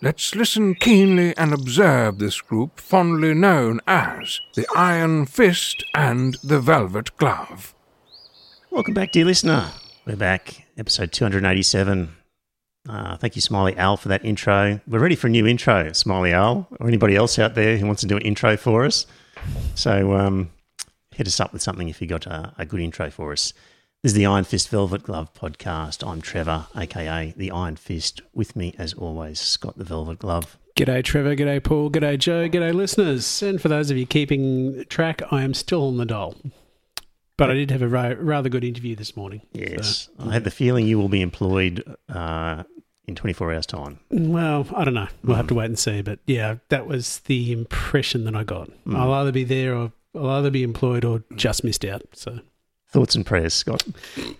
Let's listen keenly and observe this group fondly known as the Iron Fist and the Velvet Glove. Welcome back, dear listener. We're back, episode 287. Uh, thank you, Smiley Al, for that intro. We're ready for a new intro, Smiley Al, or anybody else out there who wants to do an intro for us. So um, hit us up with something if you got a, a good intro for us. This is the Iron Fist Velvet Glove podcast. I'm Trevor, aka the Iron Fist. With me, as always, Scott the Velvet Glove. G'day, Trevor. G'day, Paul. G'day, Joe. G'day, listeners. And for those of you keeping track, I am still on the dole. But I did have a ra- rather good interview this morning. Yes, I had the feeling you will be employed uh, in 24 hours' time. Well, I don't know. We'll have to wait and see. But yeah, that was the impression that I got. I'll either be there or I'll either be employed or just missed out. So Thoughts and prayers, Scott.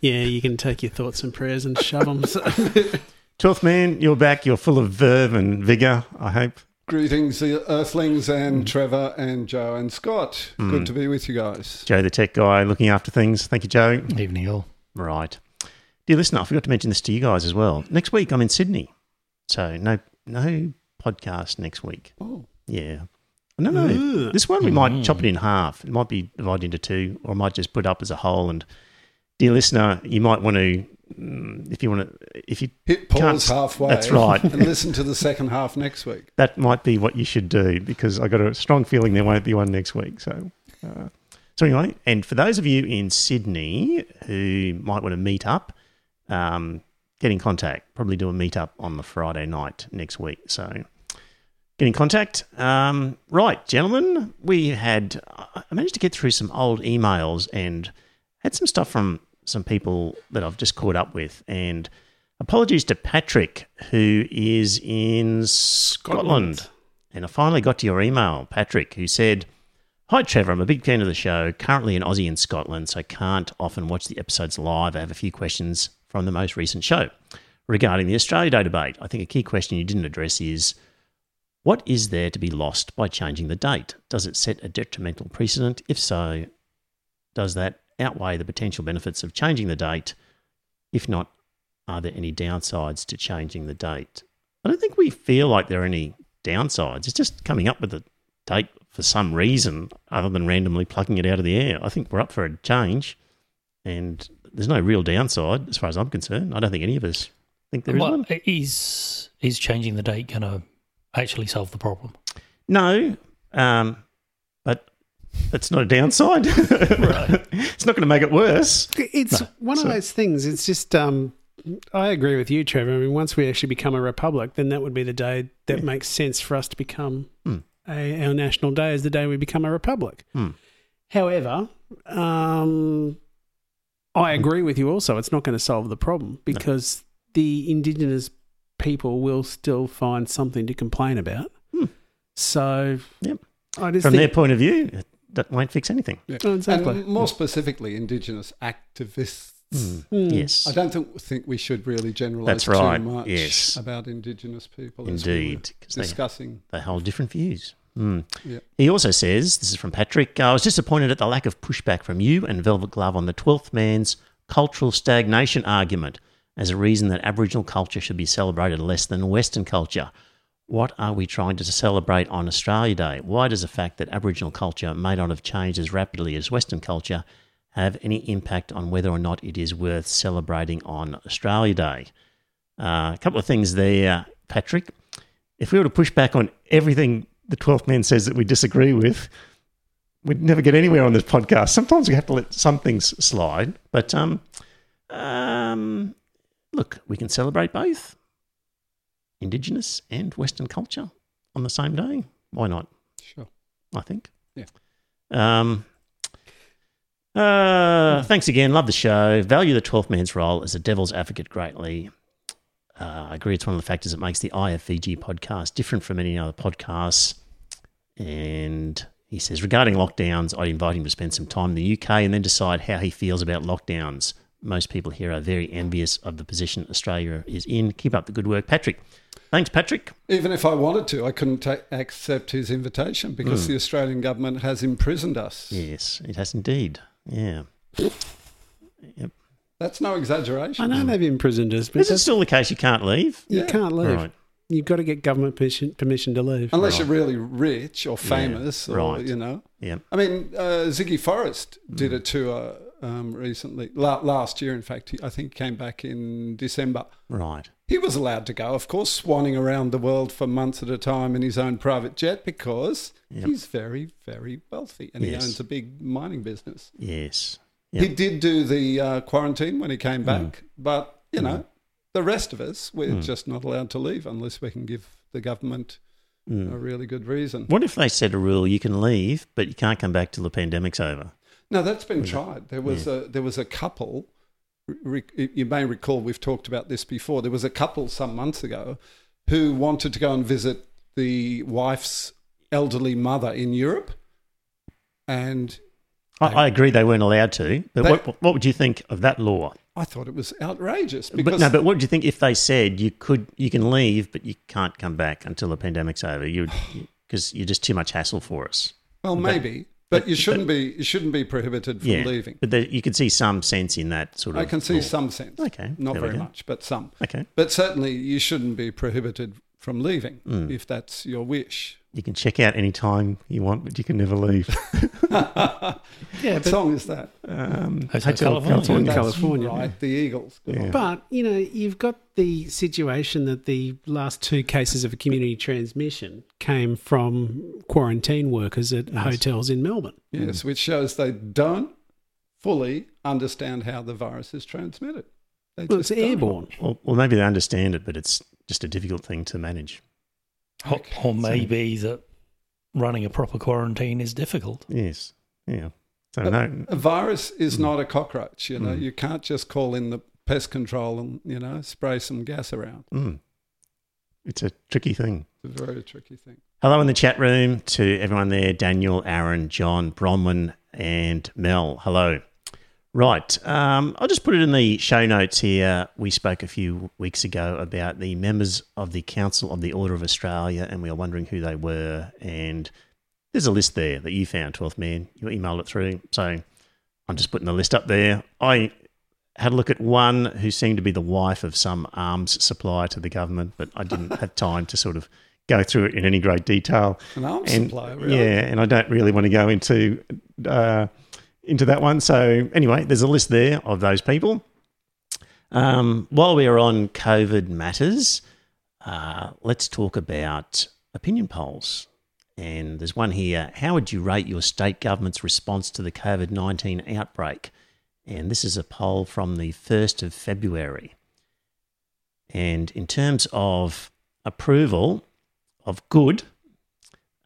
yeah, you can take your thoughts and prayers and shove them. So. Twelfth man, you're back. You're full of verve and vigour. I hope. Greetings, the Earthlings and Trevor and Joe and Scott. Good hmm. to be with you guys. Joe, the tech guy, looking after things. Thank you, Joe. Evening all. Right, dear listener, I forgot to mention this to you guys as well. Next week, I'm in Sydney, so no no podcast next week. Oh. Yeah. No, no. This one we might chop it in half. It might be divided into two, or I might just put up as a whole. And dear listener, you might want to, mm, if you want to, if you Hit pause halfway. That's right. and listen to the second half next week. that might be what you should do because I got a strong feeling there won't be one next week. So, uh, so anyway, and for those of you in Sydney who might want to meet up, um, get in contact. Probably do a meet up on the Friday night next week. So, get in contact. Um, right, gentlemen, we had I managed to get through some old emails and had some stuff from some people that I've just caught up with and. Apologies to Patrick, who is in Scotland. And I finally got to your email, Patrick, who said, Hi, Trevor. I'm a big fan of the show. Currently an Aussie in Scotland, so I can't often watch the episodes live. I have a few questions from the most recent show. Regarding the Australia Day debate, I think a key question you didn't address is what is there to be lost by changing the date? Does it set a detrimental precedent? If so, does that outweigh the potential benefits of changing the date? If not, are there any downsides to changing the date? I don't think we feel like there are any downsides. It's just coming up with a date for some reason other than randomly plucking it out of the air. I think we're up for a change, and there's no real downside as far as I'm concerned. I don't think any of us think there is Well, one. is is changing the date going to actually solve the problem? No, um, but that's not a downside. it's not going to make it worse. It's one of those things. It's just, um, I agree with you, Trevor. I mean, once we actually become a republic, then that would be the day that makes sense for us to become Hmm. a, our national day, is the day we become a republic. Hmm. However, um, I agree with you also. It's not going to solve the problem because the indigenous people will still find something to complain about. Hmm. So, Yep. I just From their point of view, that won't fix anything. Yeah. Oh, exactly. And more specifically, Indigenous activists. Hmm. Yes. I don't think, think we should really generalise That's right, too much yes. about Indigenous people. as we were Indeed, 'cause they- discussing. they hold different views. Mm. Yeah. He also says, this is from Patrick, I was disappointed at the lack of pushback from you and Velvet Glove on the 12th man's cultural stagnation argument as a reason that Aboriginal culture should be celebrated less than Western culture. What are we trying to celebrate on Australia Day? Why does the fact that Aboriginal culture may not have changed as rapidly as Western culture have any impact on whether or not it is worth celebrating on Australia Day? Uh, a couple of things there, Patrick. If we were to push back on everything the 12th man says that we disagree with, we'd never get anywhere on this podcast. Sometimes we have to let some things slide. But um, um, look, we can celebrate both Indigenous and Western culture on the same day. Why not? Sure. I think. Yeah. Um, uh, thanks again. Love the show. Value the 12th man's role as a devil's advocate greatly. Uh, I agree it's one of the factors that makes the IFVG podcast different from any other podcasts. And he says, regarding lockdowns, I'd invite him to spend some time in the UK and then decide how he feels about lockdowns. Most people here are very envious of the position Australia is in. Keep up the good work, Patrick. Thanks, Patrick. Even if I wanted to, I couldn't ta- accept his invitation because Hmm. the Australian government has imprisoned us. Yes, it has indeed. Yeah. Yep. That's no exaggeration. I know they've imprisoned us, but Is it still the case you can't leave? you Yeah. can't leave. Right. You've got to get government permission, permission to leave. Unless you're really rich or famous, or right. you know. Yep. I mean, uh, Twiggy Forrest did a tour um, recently, la- last year. In fact, he, I think he came back in December. Right. He was allowed to go, of course, swanning around the world for months at a time in his own private jet because Yep. he's very, very wealthy and he owns a big mining business. Yes. He did do the uh, quarantine when he came back, but you know, Mm. the rest of us, we're Mm. just not allowed to leave unless we can give the government Mm. a really good reason. What if they set a rule you can leave, but you can't come back till the pandemic's over? No, that's been tried. There was a there was a couple. Re, you may recall we've talked about this before. There was a couple some months ago who wanted to go and visit the wife's elderly mother in Europe, and I, I agree they weren't allowed to, but They- what, what would you think of that law? I thought it was outrageous But no, but what would you think if they said you could, you can leave, but you can't come back until the pandemic's over? You because you're just too much hassle for us. well maybe, but, you shouldn't be you shouldn't be prohibited from yeah, leaving. but there, you can see some sense in that sort of. I can see law. some sense. Okay, not very go. much, but some. Okay, But certainly, you shouldn't be prohibited from leaving Mm. if that's your wish. You can check out any time you want, but you can never leave. Yeah, but, song is that? Um, Hotel California. That's California. right? The Eagles. Yeah. but you know, you've got the situation that the last two cases of community transmission came from quarantine workers at hotels in Melbourne. Yes, which shows they don't fully understand how the virus is transmitted. They Well, it's don't. airborne. Well, well, maybe they understand it, but it's just a difficult thing to manage. Or, Okay, or maybe that running a proper quarantine is difficult. Yes. Yeah. So no. A virus is Mm. not a cockroach. You know, Mm. you can't just call in the pest control and you know spray some gas around. Mm, it's a tricky thing. It's a very tricky thing. Hello in the chat room to everyone there Daniel, Aaron, John, Bronwyn, and Mel. Hello. Right. Um, I'll just put it in the show notes here. We spoke a few weeks ago about the members of the Council of the Order of Australia, and we were wondering who they were. And there's a list there that you found, 12th man. You emailed it through. So I'm just putting the list up there. I had a look at one who seemed to be the wife of some arms supplier to the government, but I didn't have time to sort of go through it in any great detail. An arms And, supplier, really. Yeah, and I don't really want to go into uh, into that one. So anyway, there's a list there of those people. Um, while we are on COVID matters, uh, let's talk about opinion polls. And there's one here. How would you rate your state government's response to the COVID 19 outbreak? And this is a poll from the 1st of February. And in terms of approval of good,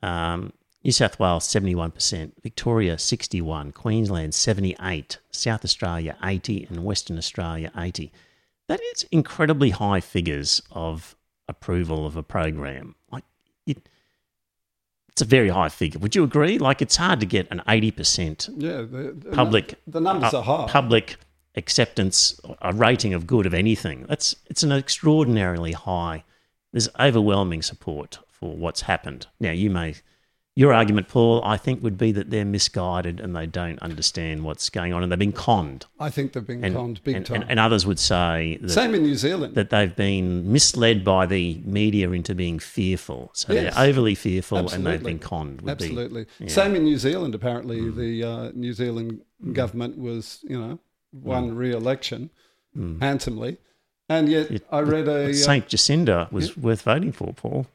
um, New South Wales 71%, Victoria 61, Queensland 78, South Australia 80 and Western Australia 80. That is incredibly high figures of approval of a program. Like it it's a very high figure. Would you agree? Like it's hard to get an 80% Yeah, the, the, public The numbers uh, are high. public acceptance, a rating of good of anything. That's it's an extraordinarily high. There's overwhelming support for what's happened. Now, you may your argument, Paul, I think would be that they're misguided and they don't understand what's going on and they've been conned. I think they've been And, conned big and, time. and, and others would say that, Same in New Zealand. that they've been misled by the media into being fearful. So Yes. they're overly fearful and they've been conned. Would be- Absolutely. yeah. Mm. Same in New Zealand. Apparently, the uh, New Zealand government was, you know, won re-election Mm. handsomely, and yet It- I read a. uh, Saint Jacinda was worth voting for, Paul.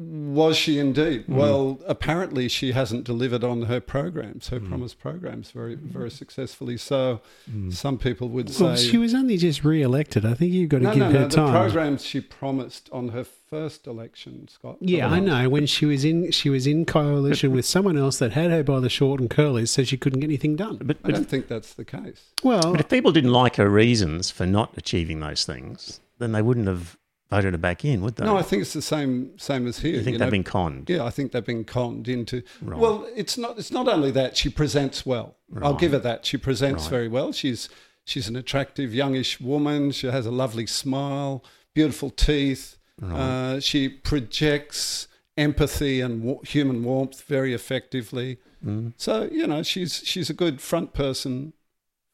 Was she indeed? Mm. Well, apparently she hasn't delivered on her programs, Mm. her promised programs, very very successfully. So Mm. some people would say. Well, she was only just re-elected. I think you've got to no, give no, her no. The time. programs she promised on her first election, Scott. Yeah, I know. When she was in, she was in coalition with someone else that had her by the short and curlies, so she couldn't get anything done. But, I don't think that's the case. Well, but if people didn't like her reasons for not achieving those things, then they wouldn't have voted her back in, would they? No, I think it's the same same as here. you think you they've know. been conned? Yeah, I think they've been conned into. Right. Well, it's not. It's not only that she presents well. I'll give her that. She presents Right. very well. She's she's an attractive youngish woman. She has a lovely smile, beautiful teeth. Uh, she projects empathy and wa- human warmth very effectively. Mm. So you know, she's she's a good front person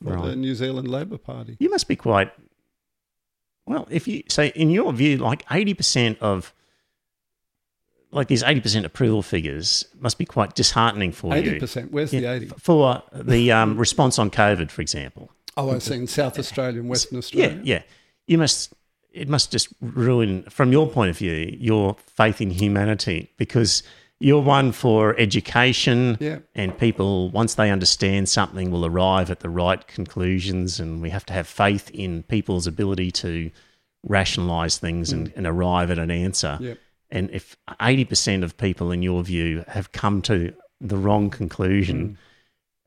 for the New Zealand Labor Party. You must be quite well. If you say, in your view, like eighty percent of like these eighty percent approval figures must be quite disheartening for Eighty you. percent. Where's Yeah, the eighty? for the um, response on COVID, for example. Oh, I see. In South Australia and Western Australia. Yeah, yeah. You must. It must just ruin, from your point of view, your faith in humanity because you're one for education, Yeah. and people once they understand something will arrive at the right conclusions, and we have to have faith in people's ability to rationalize things and, and arrive at an answer. And if eighty percent of people, in your view, have come to the wrong conclusion,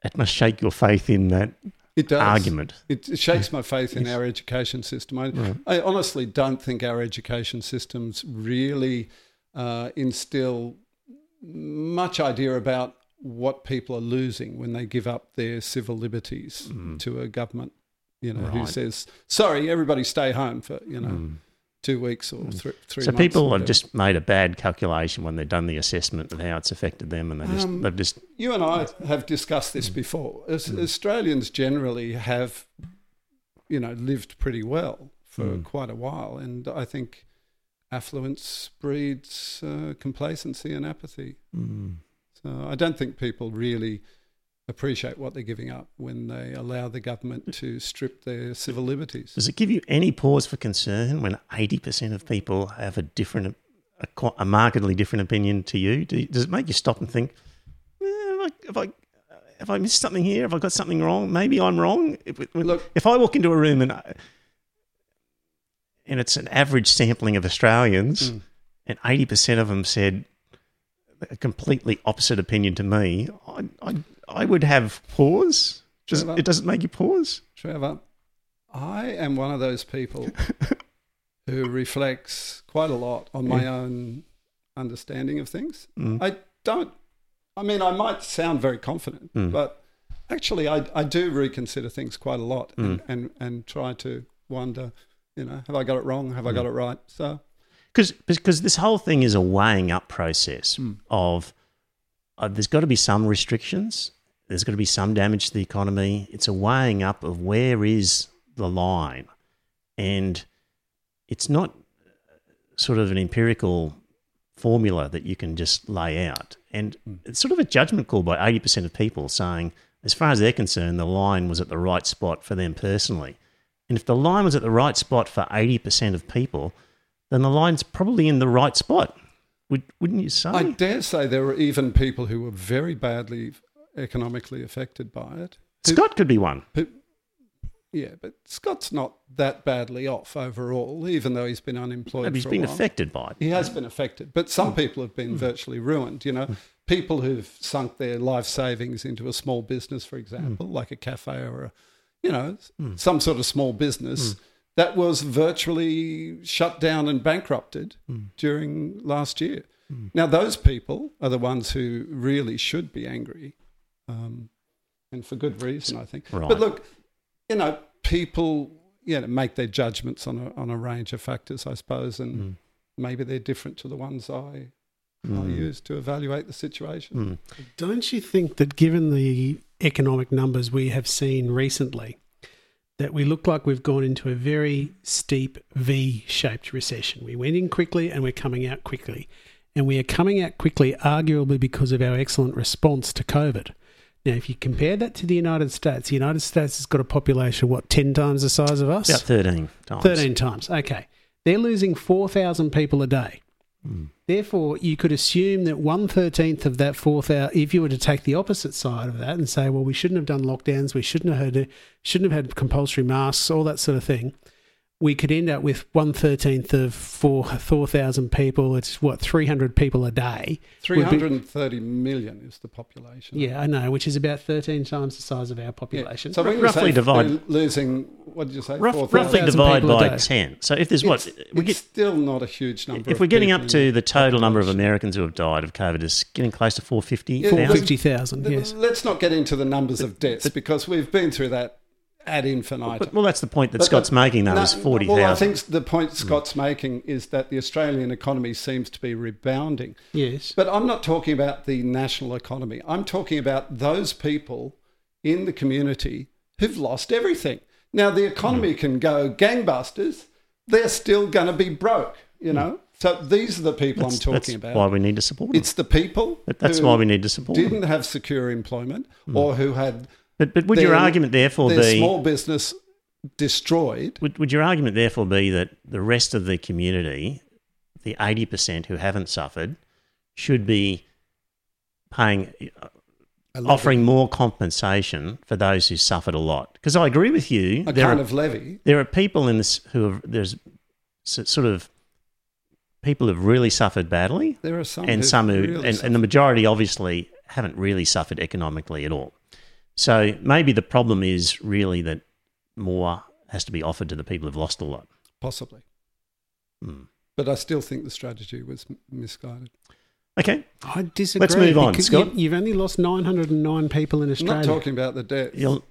it must shake your faith in that It does. argument. It, shakes my faith in our education system. I, I honestly don't think our education systems really uh, instill much idea about what people are losing when they give up their civil liberties mm. to a government, you know, who says, "Sorry, everybody, stay home for you know mm. two weeks or mm. thr three." So months people have just made a bad calculation when they've done the assessment of how it's affected them, and they just Um, they've just You and I have discussed this before. As, Australians generally have, you know, lived pretty well for quite a while, and I think affluence breeds uh, complacency and apathy. So I don't think people really appreciate what they're giving up when they allow the government to strip their civil liberties. does it give you any pause for concern when eighty percent of people have a different, a, a markedly different opinion to you? Do, does it make you stop and think, eh, have, I, have I have I missed something here? Have I got something wrong? Maybe I'm wrong. If, Look- if I walk into a room and I- and it's an average sampling of Australians, Mm. and eighty percent of them said a completely opposite opinion to me, I, I, I would have pause. Does, Trevor? it doesn't make you pause. Trevor, I am one of those people who reflects quite a lot on my own understanding of things. Mm. I don't, I mean, I might sound very confident, Mm. but actually, I, I do reconsider things quite a lot Mm. and, and, and try to wonder, you know, have I got it wrong? Have I Mm. got it right? So, Because because this whole thing is a weighing up process of uh, there's got to be some restrictions. There's got to be some damage to the economy. It's a weighing up of where is the line, and it's not sort of an empirical formula that you can just lay out. And it's sort of a judgment call by eighty percent of people saying, as far as they're concerned, the line was at the right spot for them personally. And if the line was at the right spot for eighty percent of people, then the line's probably in the right spot. Would, wouldn't you say? I dare say there were even people who were very badly economically affected by it. who- Scott could be one. who- yeah, but Scott's not that badly off overall, even though he's been unemployed. He's been while. affected by it. He has been affected, but some people have been hmm. virtually ruined. You know, hmm. people who've sunk their life savings into a small business, for example, hmm. like a cafe or a, you know, hmm. some sort of small business hmm. that was virtually shut down and bankrupted hmm. during last year. Now, those people are the ones who really should be angry, um, and for good reason, I think. Right. But look, you know, people, you know, make their judgments on a on a range of factors, I suppose, and maybe they're different to the ones I I use to evaluate the situation. Don't you think that given the economic numbers we have seen recently, that we look like we've gone into a very steep V shaped recession? We went in quickly and we're coming out quickly. And we are coming out quickly, arguably because of our excellent response to COVID. Now, if you compare that to the United States, the United States has got a population, what, 10 times the size of us? About 13 times. 13 times. Okay. They're losing 4,000 people a day. Therefore, you could assume that one thirteenth of that fourth hour, if you were to take the opposite side of that and say, well, we shouldn't have done lockdowns, we shouldn't have had, shouldn't have had compulsory masks, all that sort of thing. We could end up with one thirteenth of four four thousand people. It's what three hundred people a day. Three hundred and thirty million is the population. Yeah, I know, which is about thirteen times the size of our Yeah. population. So when you Roughly say divide- losing, what did you say? Rough, 4,000? roughly divide by 10. So if there's what? It's, We it's get, still not a huge number. if of we're getting up to the total number of. Americans who have died of COVID, is getting close to 450,000. Four Yeah, fifty thousand. Yes. Let's not get into the numbers of deaths because we've been through that ad infinitum. But, well, that's the point that But- Scott's but- making, though, no, is 40,000. Well, I think the point Scott's making is that the Australian economy seems to be rebounding. Yes. But I'm not talking about the national economy. I'm talking about those people in the community who've lost everything. Now, the economy Hmm. can go gangbusters, they're still going to be broke, you know? So these are the people Hmm. that's, I'm that's talking about. why we need to support them. It's the people. But that's who why we need to support them. didn't have secure employment or who had But, but would your argument therefore be small business destroyed. would, would your argument therefore be that the rest of the community, the 80% who haven't suffered, should be paying uh, levy, offering more compensation for those who suffered a lot? Because I agree with you. a there kind are, of levy. there are people in this who have there's sort of people who've really suffered badly There are some and some who really and, and the majority obviously haven't really suffered economically at all so maybe the problem is really that more has to be offered to the people who've lost a lot possibly. Hmm. But I still think the strategy was misguided. okay I disagree. Let's move on, Scott. You, have only lost 909 people in I'm Australia. not talking about the death. You'll,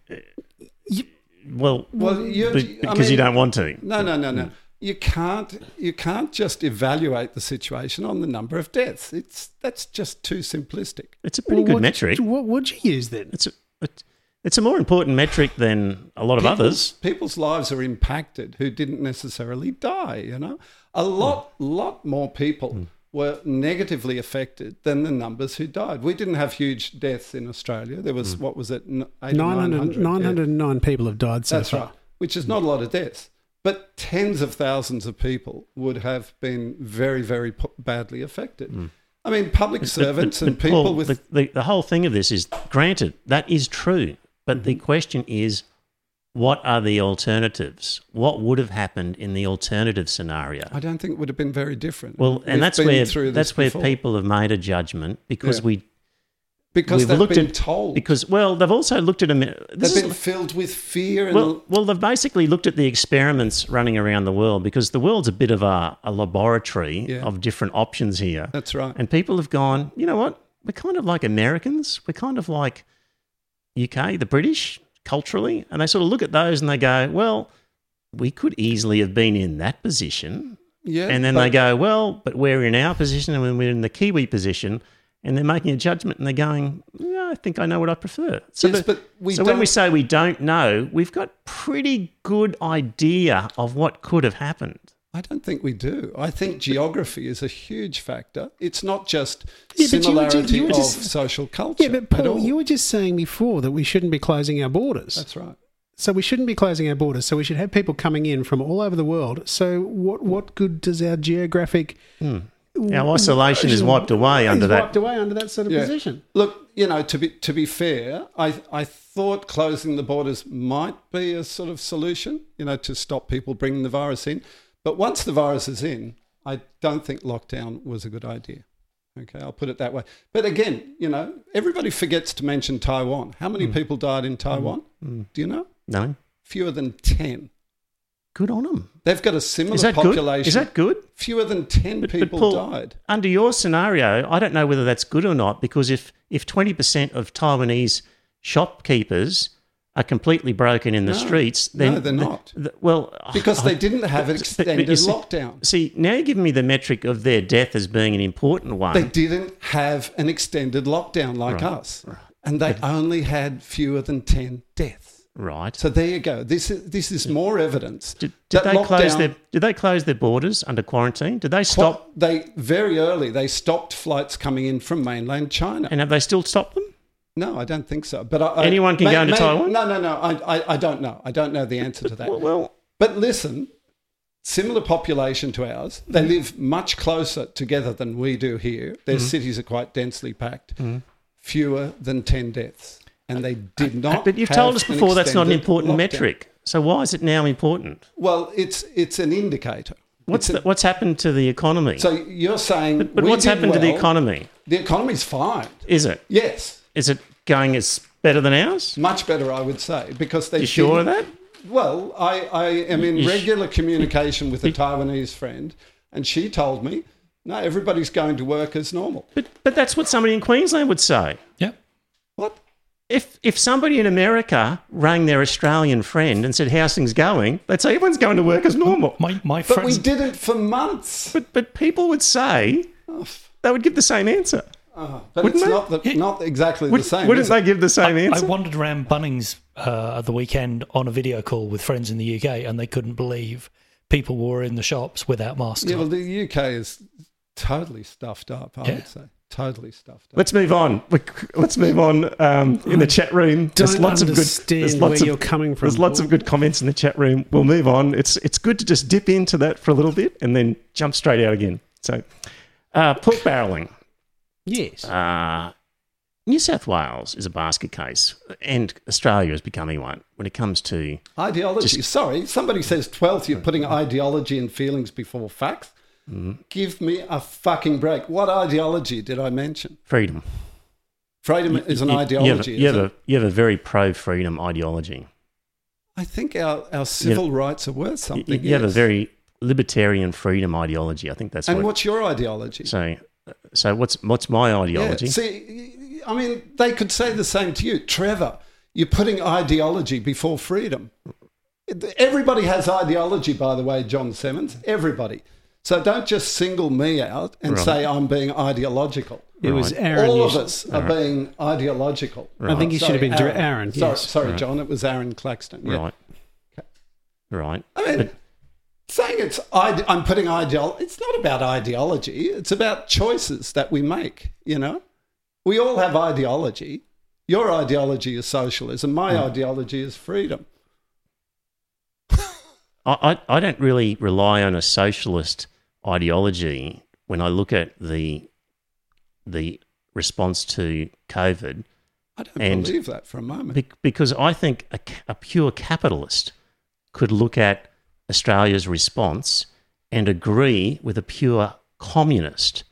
You- well Well, you- be- I because you don't want to No, no, no, no. You can't. You can't just evaluate the situation on the number of deaths. It's that's just too simplistic. it's a pretty Well, good what- metric What would you use then? it's a, it- it's a more important metric than a lot of People's- others People's lives are impacted who didn't necessarily die. You know, a lot, lot more people hmm. were negatively affected than the numbers who died. We didn't have huge deaths in Australia. There was hmm. what was it, N- 900, 900, yeah. 909 people have died so That's far. right, which is not a lot of deaths. But tens of thousands of people would have been very, very badly affected. Hmm. I mean, public servants and people Paul, with the, the, whole thing of this is granted that is true but Mm-hmm. the question is what are the alternatives what would have happened in the alternative scenario I don't think it would have been very different. well We've and that's where that's where before. people have made a judgment because Yeah. we because we've they've looked been at- told because well they've also looked at them. they've is- been filled with fear and well, well, they've basically looked at the experiments running around the world because the world's a bit of a, a laboratory Yeah. of different options here. that's right. And people have gone, you know what? We're kind of like Americans. We're kind of like UK, the British, culturally. And they sort of look at those and they go, well, we could easily have been in that position. Yeah, And then they go, well, but we're in our position and we're in the Kiwi position. And they're making a judgment and they're going, yeah, I think I know what I prefer. So, Yes, the- but we so when we say we don't know, we've got pretty good idea of what could have happened. I don't think we do. I think geography is a huge factor. It's not just Yeah, but you were ju- similarity you were of social culture. Yeah, but at Paul, all. you were just saying before that we shouldn't be closing our borders. That's right. So we shouldn't be closing our borders. So we should have people coming in from all over the world. So what what good does our geographic hmm. Our isolation is wiped away under is that. wiped away under that sort of Yeah. position? Look, you know, to be to be fair, I I thought closing the borders might be a sort of solution, you know, to stop people bringing the virus in. But once the virus is in, I don't think lockdown was a good idea. Okay, I'll put it that way. But again, you know, everybody forgets to mention Taiwan. How Hmm. many people died in Taiwan? Do you know? No, Fewer than 10. Good on them. They've got a similar Is that population. good? Is that good? Fewer than 10 But- but people Paul, died. Under your scenario, I don't know whether that's good or not because if if twenty percent of Taiwanese shopkeepers are completely broken in the No. streets, No, then they're not. th- well, Because I- they didn't have an but- but extended see- lockdown. See, now you're giving me the metric of their death as being an important one. They didn't have an extended lockdown like us. And they only had fewer than 10 deaths. Right. So there you go. This is, this is more evidence. Did, did they close their Did they close their borders under quarantine? Did they Stop. They very early they stopped flights coming in from mainland China. And have they still stopped them? no, I don't think so. But I, Anyone can go into Taiwan? No, no, no. I, I, I don't know. I don't know the answer to that. Well, well But listen, similar population to ours. They live much closer together than we do here. Their Mm-hmm. cities are quite densely packed. Fewer than 10 deaths. And they did not. but you've told us before that's not an important lockdown. metric. So why is it now important? Well, it's it's an indicator. What's It's the, what's happened to the economy? So you're saying, but but we what's did happened to the economy? The economy's fine. Is it Yes, is it going as better than ours? much better, I would say, because they. You sure of that? Well, I, I am in You sh- regular communication with a Taiwanese friend, and she told me, no, everybody's going to work as normal. But but that's what somebody in Queensland would say. Yeah. What? If if somebody in America rang their Australian friend and said, "How's things going?" they'd say, "Everyone's going to work as normal." My my But we didn't for months. But but people would say they would give the same answer. Oh, but Wouldn't it's they? not the, not exactly Would, the same. wouldn't they it? give the same I answer? I wandered around Bunnings uh, at the weekend on a video call with friends in the UK, and they couldn't believe people were in the shops without masks. Yeah, well, the UK is totally stuffed up. I Yeah. would say totally stuffed up. Let's move on. Let's move on um, in the chat room. There's Don't lots of good. There's lots where of you're coming from. There's lots of good comments in the chat room. We'll move on. It's it's good to just dip into that for a little bit and then jump straight out again. So, uh, pork barreling. Yes. Uh, New South Wales is a basket case, and Australia is becoming one when it comes to. Ideology. Sorry, somebody says 12th, you're putting ideology and feelings before facts. Mm-hmm. Give me a fucking break. What ideology did I mention? Freedom. Freedom is an You- ideology. You have, a, you, have a, you have a very pro freedom ideology. I think our, our civil rights are worth something. you have a very libertarian freedom ideology. I think that's And what. what's your ideology? So, so what's what's my Yeah, ideology? See, I mean, they could say the same to you. Trevor, you're putting ideology before freedom. Everybody has ideology, by the way, John Simmons. Everybody. So don't just single me out and Right. say I'm being ideological. it was. Aaron. All of sh- us are being ideological. I think you should have Sorry, been Aaron. Aaron Sorry, yes. sorry Right. John. It was Aaron Claxton. Yeah. Right. Right. I mean, But- saying it's ide- I'm putting ideology. It's not about ideology. It's about choices that we make. You know, we all have ideology. Your ideology is socialism. My Hmm. ideology is freedom. I, I I don't really rely on a socialist ideology when I look at the the response to COVID I don't And- believe that for a moment. Bec- because I think a, a pure capitalist could look at Australia's response and agree with a pure communist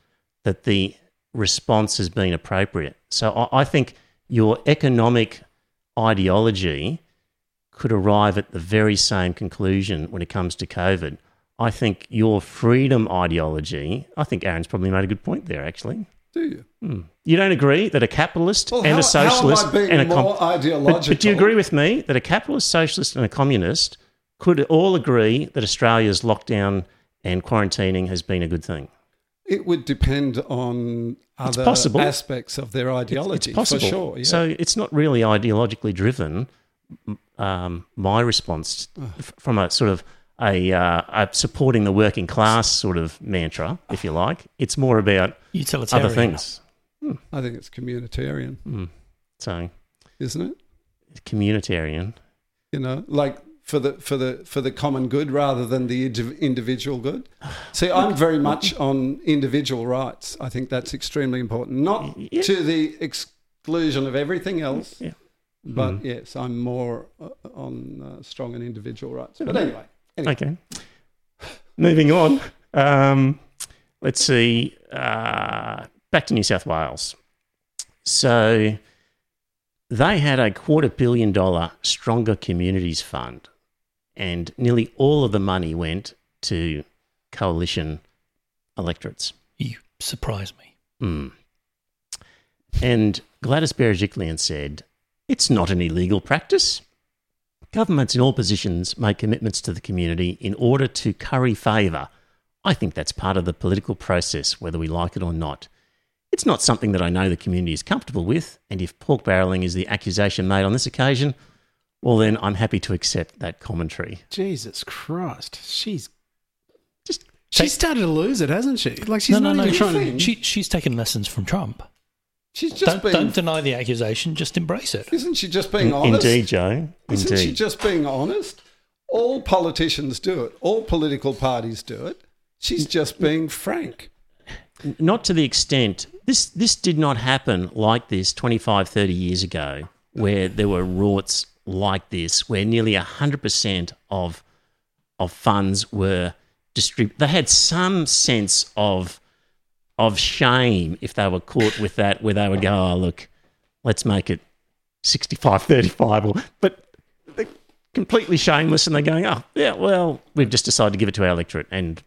that the response has been appropriate. So I, I think your economic ideology could arrive at the very same conclusion when it comes to COVID. I think your freedom ideology, I think Aaron's probably made a good point there, actually. Do you? Hmm. You don't agree that a capitalist Well, and how, a socialist how am I being and a com- more ideological? but, but do you agree with me that a capitalist, socialist, and a communist could all agree that Australia's lockdown and quarantining has been a good thing? It would depend on other possible. aspects of their ideology, it's possible. for sure. Yeah. So it's not really ideologically driven. Um, my response from a sort of a, uh, a supporting the working class sort of mantra, if you like, it's more about Utilitarian. other things. I think it's communitarian, Mm. So isn't it? communitarian. you know like for the for the for the common good rather than the indi- individual good see i'm very much on individual rights i think that's extremely important not Yeah. to the exclusion of everything else Yeah. but Mhm. yes i'm more uh, on uh, strong on individual rights but anyway, anyway Okay. Moving on. Um, let's see. Uh, back to New South Wales. So they had a quarter billion dollar Stronger Communities Fund, and nearly all of the money went to coalition electorates. You surprise me. Hmm. And Gladys Berejiklian said, It's not an illegal practice. Governments in all positions make commitments to the community in order to curry favour. I think that's part of the political process, whether we like it or not. It's not something that I know the community is comfortable with, and if pork barrelling is the accusation made on this occasion, well, then I'm happy to accept that commentary. Jesus Christ. She's Just she's started to lose it, hasn't she? Like she's no, not no, no. even She, trying to. she, she's taken lessons from Trump. She's just Don't, being don't deny the accusation. Just embrace it. isn't she just being honest Indeed, Joe. isn't she just being honest all politicians do it all political parties do it she's just being frank not to the extent this this did not happen like this 25 30 years ago where there were rorts like this, where nearly hundred percent of of funds were distributed. They had some sense of of shame if they were caught with that, where they would go, "Oh, look, let's make it 65-35. Or, but they're completely shameless, and they're going, "Oh, yeah, well, we've just decided to give it to our electorate and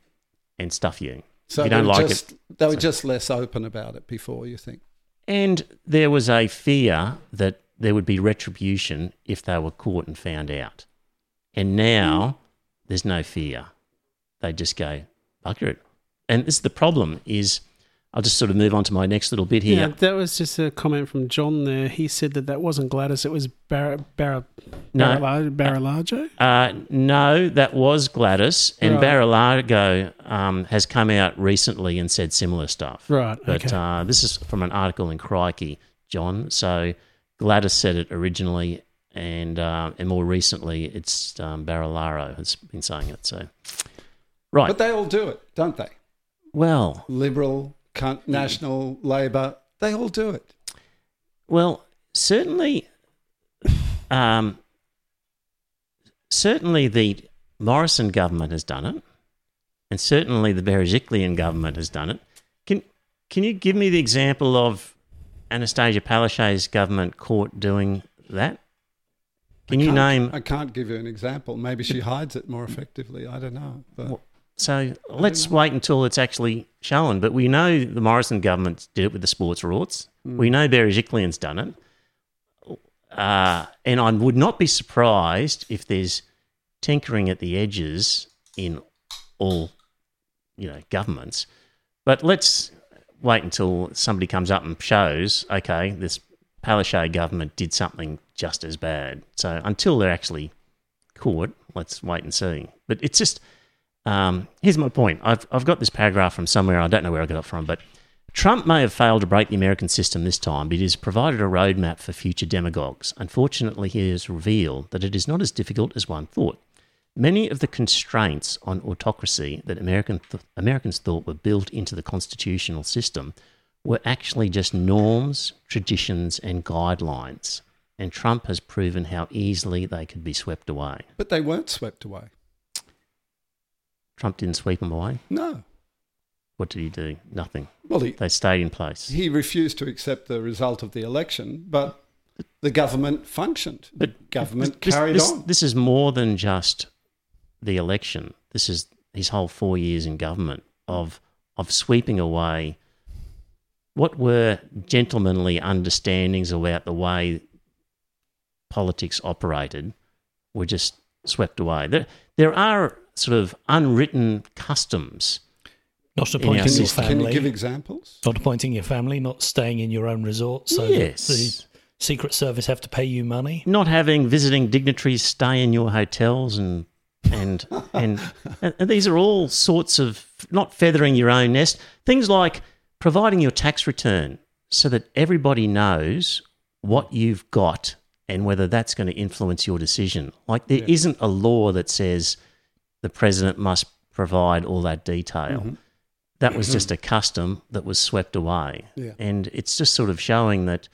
and stuff you." So you don't like just, it, They were so- just less open about it before, you think? And there was a fear that there would be retribution if they were caught and found out. And now there's no fear. They just go, bugger it. And this is the problem is, I'll just sort of move on to my next little bit here. Yeah, that was just a comment from John there. He said that that wasn't Gladys, it was Bar- Bar- No. Barrala- Barralajo. Uh, no, that was Gladys. And Right. Barilaro um, has come out recently and said similar stuff. Right, But okay. uh, this is from an article in Crikey, John. So Gladys said it originally, and uh, and more recently, it's um, Barilaro has been saying it. So, right. But they all do it, don't they? well, Liberal, con- National, Labor, they all do it. well, certainly, um, certainly the Morrison government has done it, and certainly the Berejiklian government has done it. Can can you give me the example of Annastacia Palaszczuk's government court doing that? Can you name? I can't give you an example. Maybe she hides it more effectively. I don't know. But So let's wait until it's actually shown. But we know the Morrison government did it with the sports rorts. We know Barry Berejiklian's done it. Uh, and I would not be surprised if there's tinkering at the edges in all, you know, governments. But let's wait until somebody comes up and shows, okay, this Palaszczuk government did something just as bad. So until they're actually caught, let's wait and see. But it's just, um, here's my point. I've, I've got this paragraph from somewhere. I don't know where I got it from, but Trump may have failed to break the American system this time, but he has provided a roadmap for future demagogues. Unfortunately, he has revealed that it is not as difficult as one thought. Many of the constraints on autocracy that American th- Americans thought were built into the constitutional system were actually just norms, traditions, and guidelines. And Trump has proven how easily they could be swept away. but they weren't swept away. Trump didn't sweep them away. No. What did he do? Nothing. Well, he, They stayed in place. he refused to accept the result of the election, but the government functioned. But government this, carried this, on. This is more than just the election. This is his whole four years in government of of sweeping away what were gentlemanly understandings about the way politics operated were just swept away. There, there are sort of unwritten customs. Not appointing your system. Can you family. give examples? not appointing your family, not staying in your own resort. So Yes. the Secret Service have to pay you money. not having visiting dignitaries stay in your hotels and and and, and these are all sorts of not feathering your own nest things like providing your tax return so that everybody knows what you've got and whether that's going to influence your decision like there not a law that says the president must provide all that detail mm-hmm. that was just a custom that was swept away Yeah. and it's just sort of showing that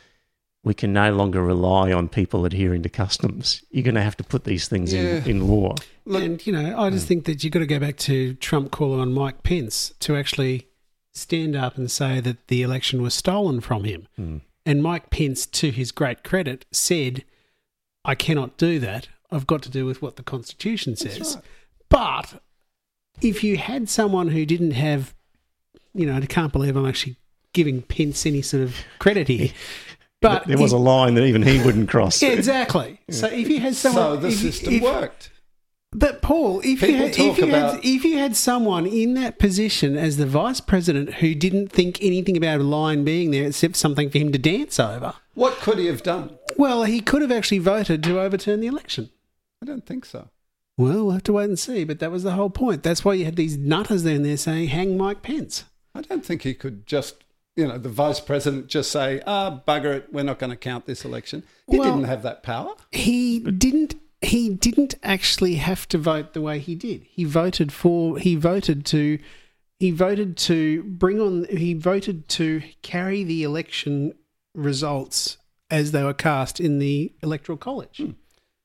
we can no longer rely on people adhering to customs. You're going to have to put these things Yeah. in, in law. and, you know, I just mm. think that you've got to go back to Trump calling on Mike Pence to actually stand up and say that the election was stolen from him. Mm. And Mike Pence, to his great credit, said, I cannot do that. I've got to do with what the Constitution says. But if you had someone who didn't have, you know, I can't believe I'm actually giving Pence any sort of credit here. But there was if- a line that even he wouldn't cross. yeah, exactly. So if you had someone, so the if- system if- worked. But Paul, if you, had, if, talk you had, if you had someone in that position as the vice president who didn't think anything about a line being there except something for him to dance over, What could he have done? well, he could have actually voted to overturn the election. I don't think so. Well, we'll have to wait and see. But that was the whole point. That's why you had these nutters down there saying, "Hang Mike Pence." I don't think he could just, you know, the vice president just say, ah, bugger it, we're not going to count this election. He Well- didn't have that power. He didn't. He didn't actually have to vote the way he did. He voted for. He voted to. He voted to bring on. He voted to carry the election results as they were cast in the electoral college.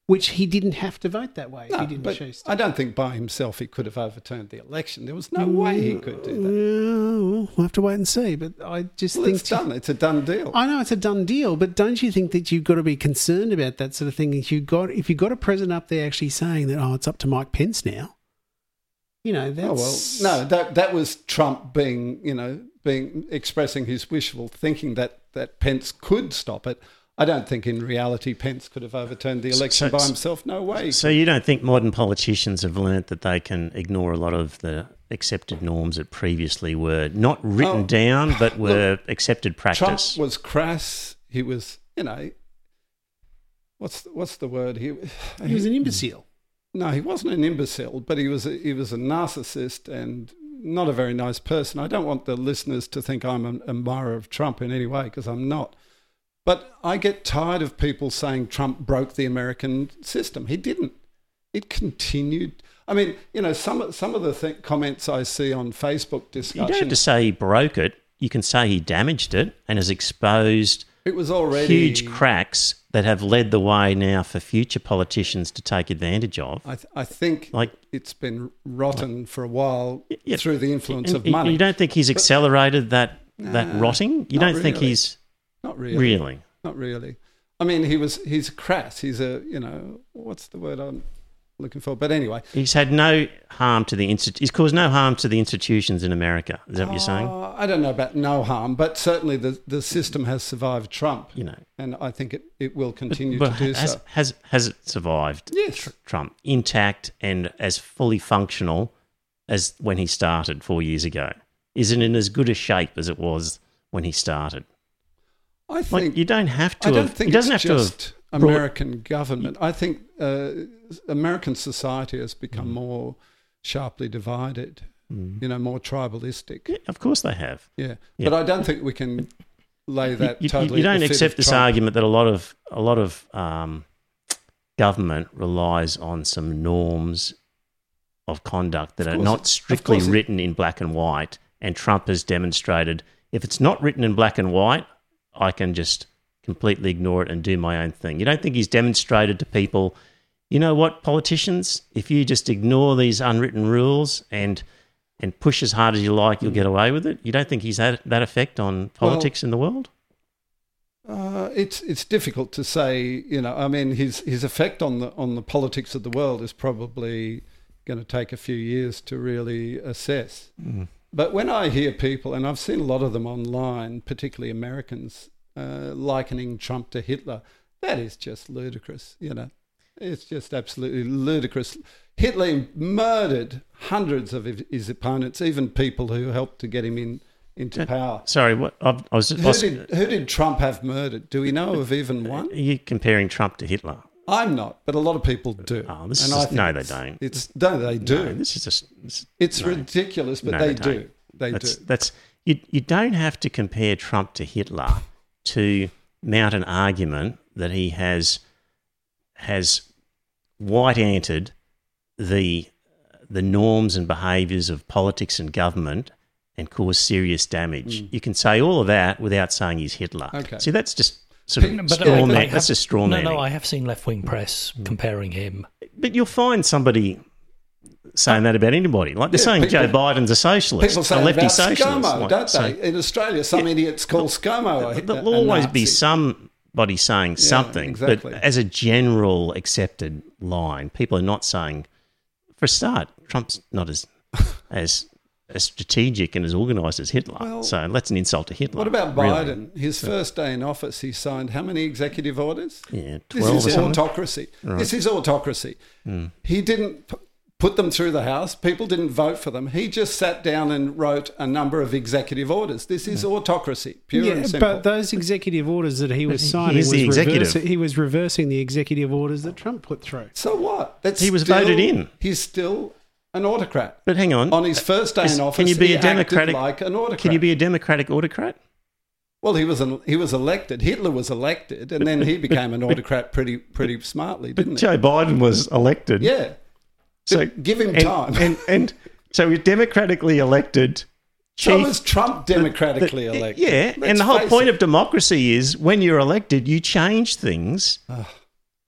Which he didn't have to vote that way if No, he didn't but choose to. I don't think by himself he could have overturned the election. There was no mm, way he could do that. Well, we'll have to wait and see. But I just Well, think it's done. It's a done deal. I know it's a done deal, but don't you think that you've got to be concerned about that sort of thing? If you got if you've got a president up there actually saying that, oh, it's up to Mike Pence now. You know, Oh well, no, that that was Trump being, you know, being expressing his wishful thinking that that Pence could stop it. I don't think in reality Pence could have overturned the election so- by himself. No way. So you don't think modern politicians have learnt that they can ignore a lot of the accepted norms that previously were not written Oh, down but were accepted practice? Trump was crass. He was, you know, what's what's the word? He he was an hmm. imbecile. No, he wasn't an imbecile, but he was a, he was a narcissist and not a very nice person. I don't want the listeners to think I'm an admirer of Trump in any way because I'm not. But I get tired of people saying Trump broke the American system. He didn't. It continued. I mean, you know, some some of the th- comments I see on Facebook you don't have to say he broke it. You can say he damaged it and has exposed it was already huge cracks that have led the way now for future politicians to take advantage of. I, th- I think Like- it's been rotten for a while Yeah, through the influence of money. You don't think he's accelerated that that Nah, rotting? You don't think really. he's Not really. really? Not really. I mean, he was he's crass. He's a you know what's the word I'm looking for? But anyway, He's had no harm to the institu- He's caused no harm to the institutions in America. Is that what you're saying? uh, I don't know about no harm, but certainly the the system has survived Trump, You know, and I think it, it will continue But to do has, so. has has it survived? Yes. Tr- Trump intact and as fully functional as when he started four years ago. Is it in as good a shape as it was when he started? I Like think you don't have to. I don't have, think he doesn't it's have to just brought- American government. I think uh, American society has Mm. become more sharply divided. Mm. You know, more tribalistic. Yeah, of course they have. Yeah, Yeah. but I don't think we can lay that you, totally. you don't the feet of accept this argument that a lot of a lot of um, government relies on some norms of conduct that Of are not strictly it- written in black and white. And Trump has demonstrated if it's not written in black and white, I can just completely ignore it and do my own thing. You don't think he's demonstrated to people, you know what, politicians, if you just ignore these unwritten rules and and push as hard as you like, you'll get away with it. You don't think he's had that effect on Well- politics in the world? Uh, it's it's difficult to say. You know, I mean, his his effect on the on the politics of the world is probably going to take a few years to really assess. But when I hear people, and I've seen a lot of them online, particularly Americans, uh, likening Trump to Hitler, that is just ludicrous. You know, it's just absolutely ludicrous. Hitler murdered hundreds of his opponents, even people who helped to get him in into power. Sorry, what I, I was. I Who was did, who did Trump have murdered? Do we know of even one? are you comparing Trump to Hitler? I'm not, but a lot of people do. Oh, this And is just- no, they don't. It's no, they do. No, this is just. This, it's no. ridiculous, but No, they, they do. They that's do. that's you. You don't have to compare Trump to Hitler to mount an argument that he has has white anted the the norms and behaviours of politics and government and caused serious damage. You can say all of that without saying he's Hitler. Mm. Okay. See, that's just sort of But straw I- I man. have- That's just straw No, man. no, no, I have seen left wing press mm. comparing him. But you'll find somebody saying that about anybody. Like they're Yeah, saying Joe Biden's a socialist, People a lefty about socialist. ScoMo, Like, don't so- they? In Australia, some idiots call ScoMo. a- There'll a always be somebody saying something, exactly. but as a general accepted line, people are not saying. For a start, Trump's not as as as strategic and as organised as Hitler. Well, so that's an insult to Hitler. What about really. Biden? His first day in office, he signed how many executive orders? Yeah, This twelve or is something. autocracy. This is autocracy. Hmm. He didn't put them through the House. People didn't vote for them. He just sat down and wrote a number of executive orders. This is autocracy, pure yeah, and simple. but those executive orders that he was signing is was the executive. reversing, he was reversing the executive orders that Trump put through. so what? That's He was still- voted in. He's still an autocrat. But hang on, On his first day in office, can you be he a democratic? like an autocrat. Can you be a democratic autocrat? Well, he was an, he was elected. Hitler was elected, and then he became an autocrat pretty pretty smartly, didn't he? Joe Biden was elected. Yeah. So Give him and, time. And, and so he's democratically elected. so chief- was Trump democratically the- elected? Yeah, Let's and the whole point it. of democracy is when you're elected, you change things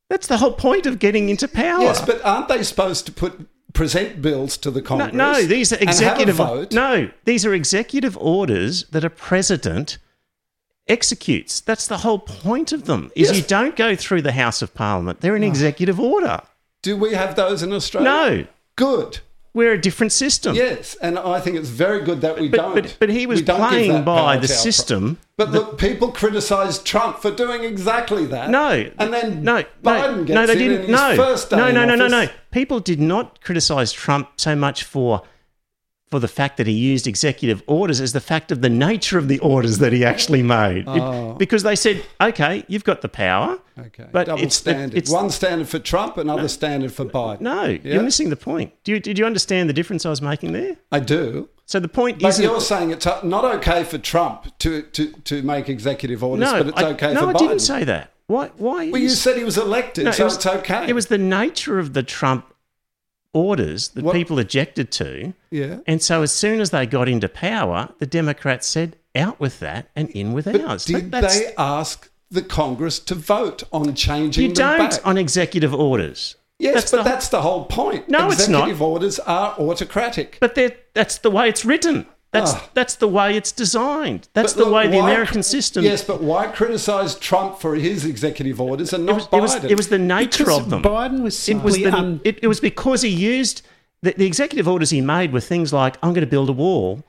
That's the whole point of getting into power. Yes, but aren't they supposed to put present bills to the Congress? no, these are and have a executive. vote? No, these are executive orders that a president executes. That's the whole point of them. Is Yes. you don't go through the House of Parliament. They're an executive order. Do we have those in Australia? No, Good. We're a different system. Yes, and I think it's very good that we but, don't. but, but he was playing by the system. But look, people criticised Trump for doing exactly that. No, and then no, Biden no, gets no, they in didn't. no, first day no, no, no, no, no. People did not criticise Trump so much for for the fact that he used executive orders as the fact of the nature of the orders that he actually made. It- Oh. because they said, okay, you've got the power. Okay, But double it's the- standard. it's- One standard for Trump, another standard for Biden. No, Yeah? you're missing the point. Do you, did you understand the difference I was making there? I do. So the point isn't. you're saying it's not okay for Trump to, to, to make executive orders, no, but it's I, okay no, for I Biden. didn't say that. Why? Why? Well, you said he was elected, No, so it was, it's okay. It was the nature of the Trump orders that What- people objected to. yeah. And so as soon as they got into power, the Democrats said, out with that and in with But ours. did That- they ask the Congress to vote on changing you don't back? on executive orders. yes, that's but the- that's the whole point. No, it's not. Executive orders are autocratic. But that's the way it's written. That's, Ah. that's the way it's designed. That's But the look, way the why- American system... Yes, but why criticise Trump for his executive orders and not it, was, Biden? it was the nature Because of them. Biden was it was, simply the, un- it, it was because he used... The, the executive orders he made were things like, I'm going to build a wall.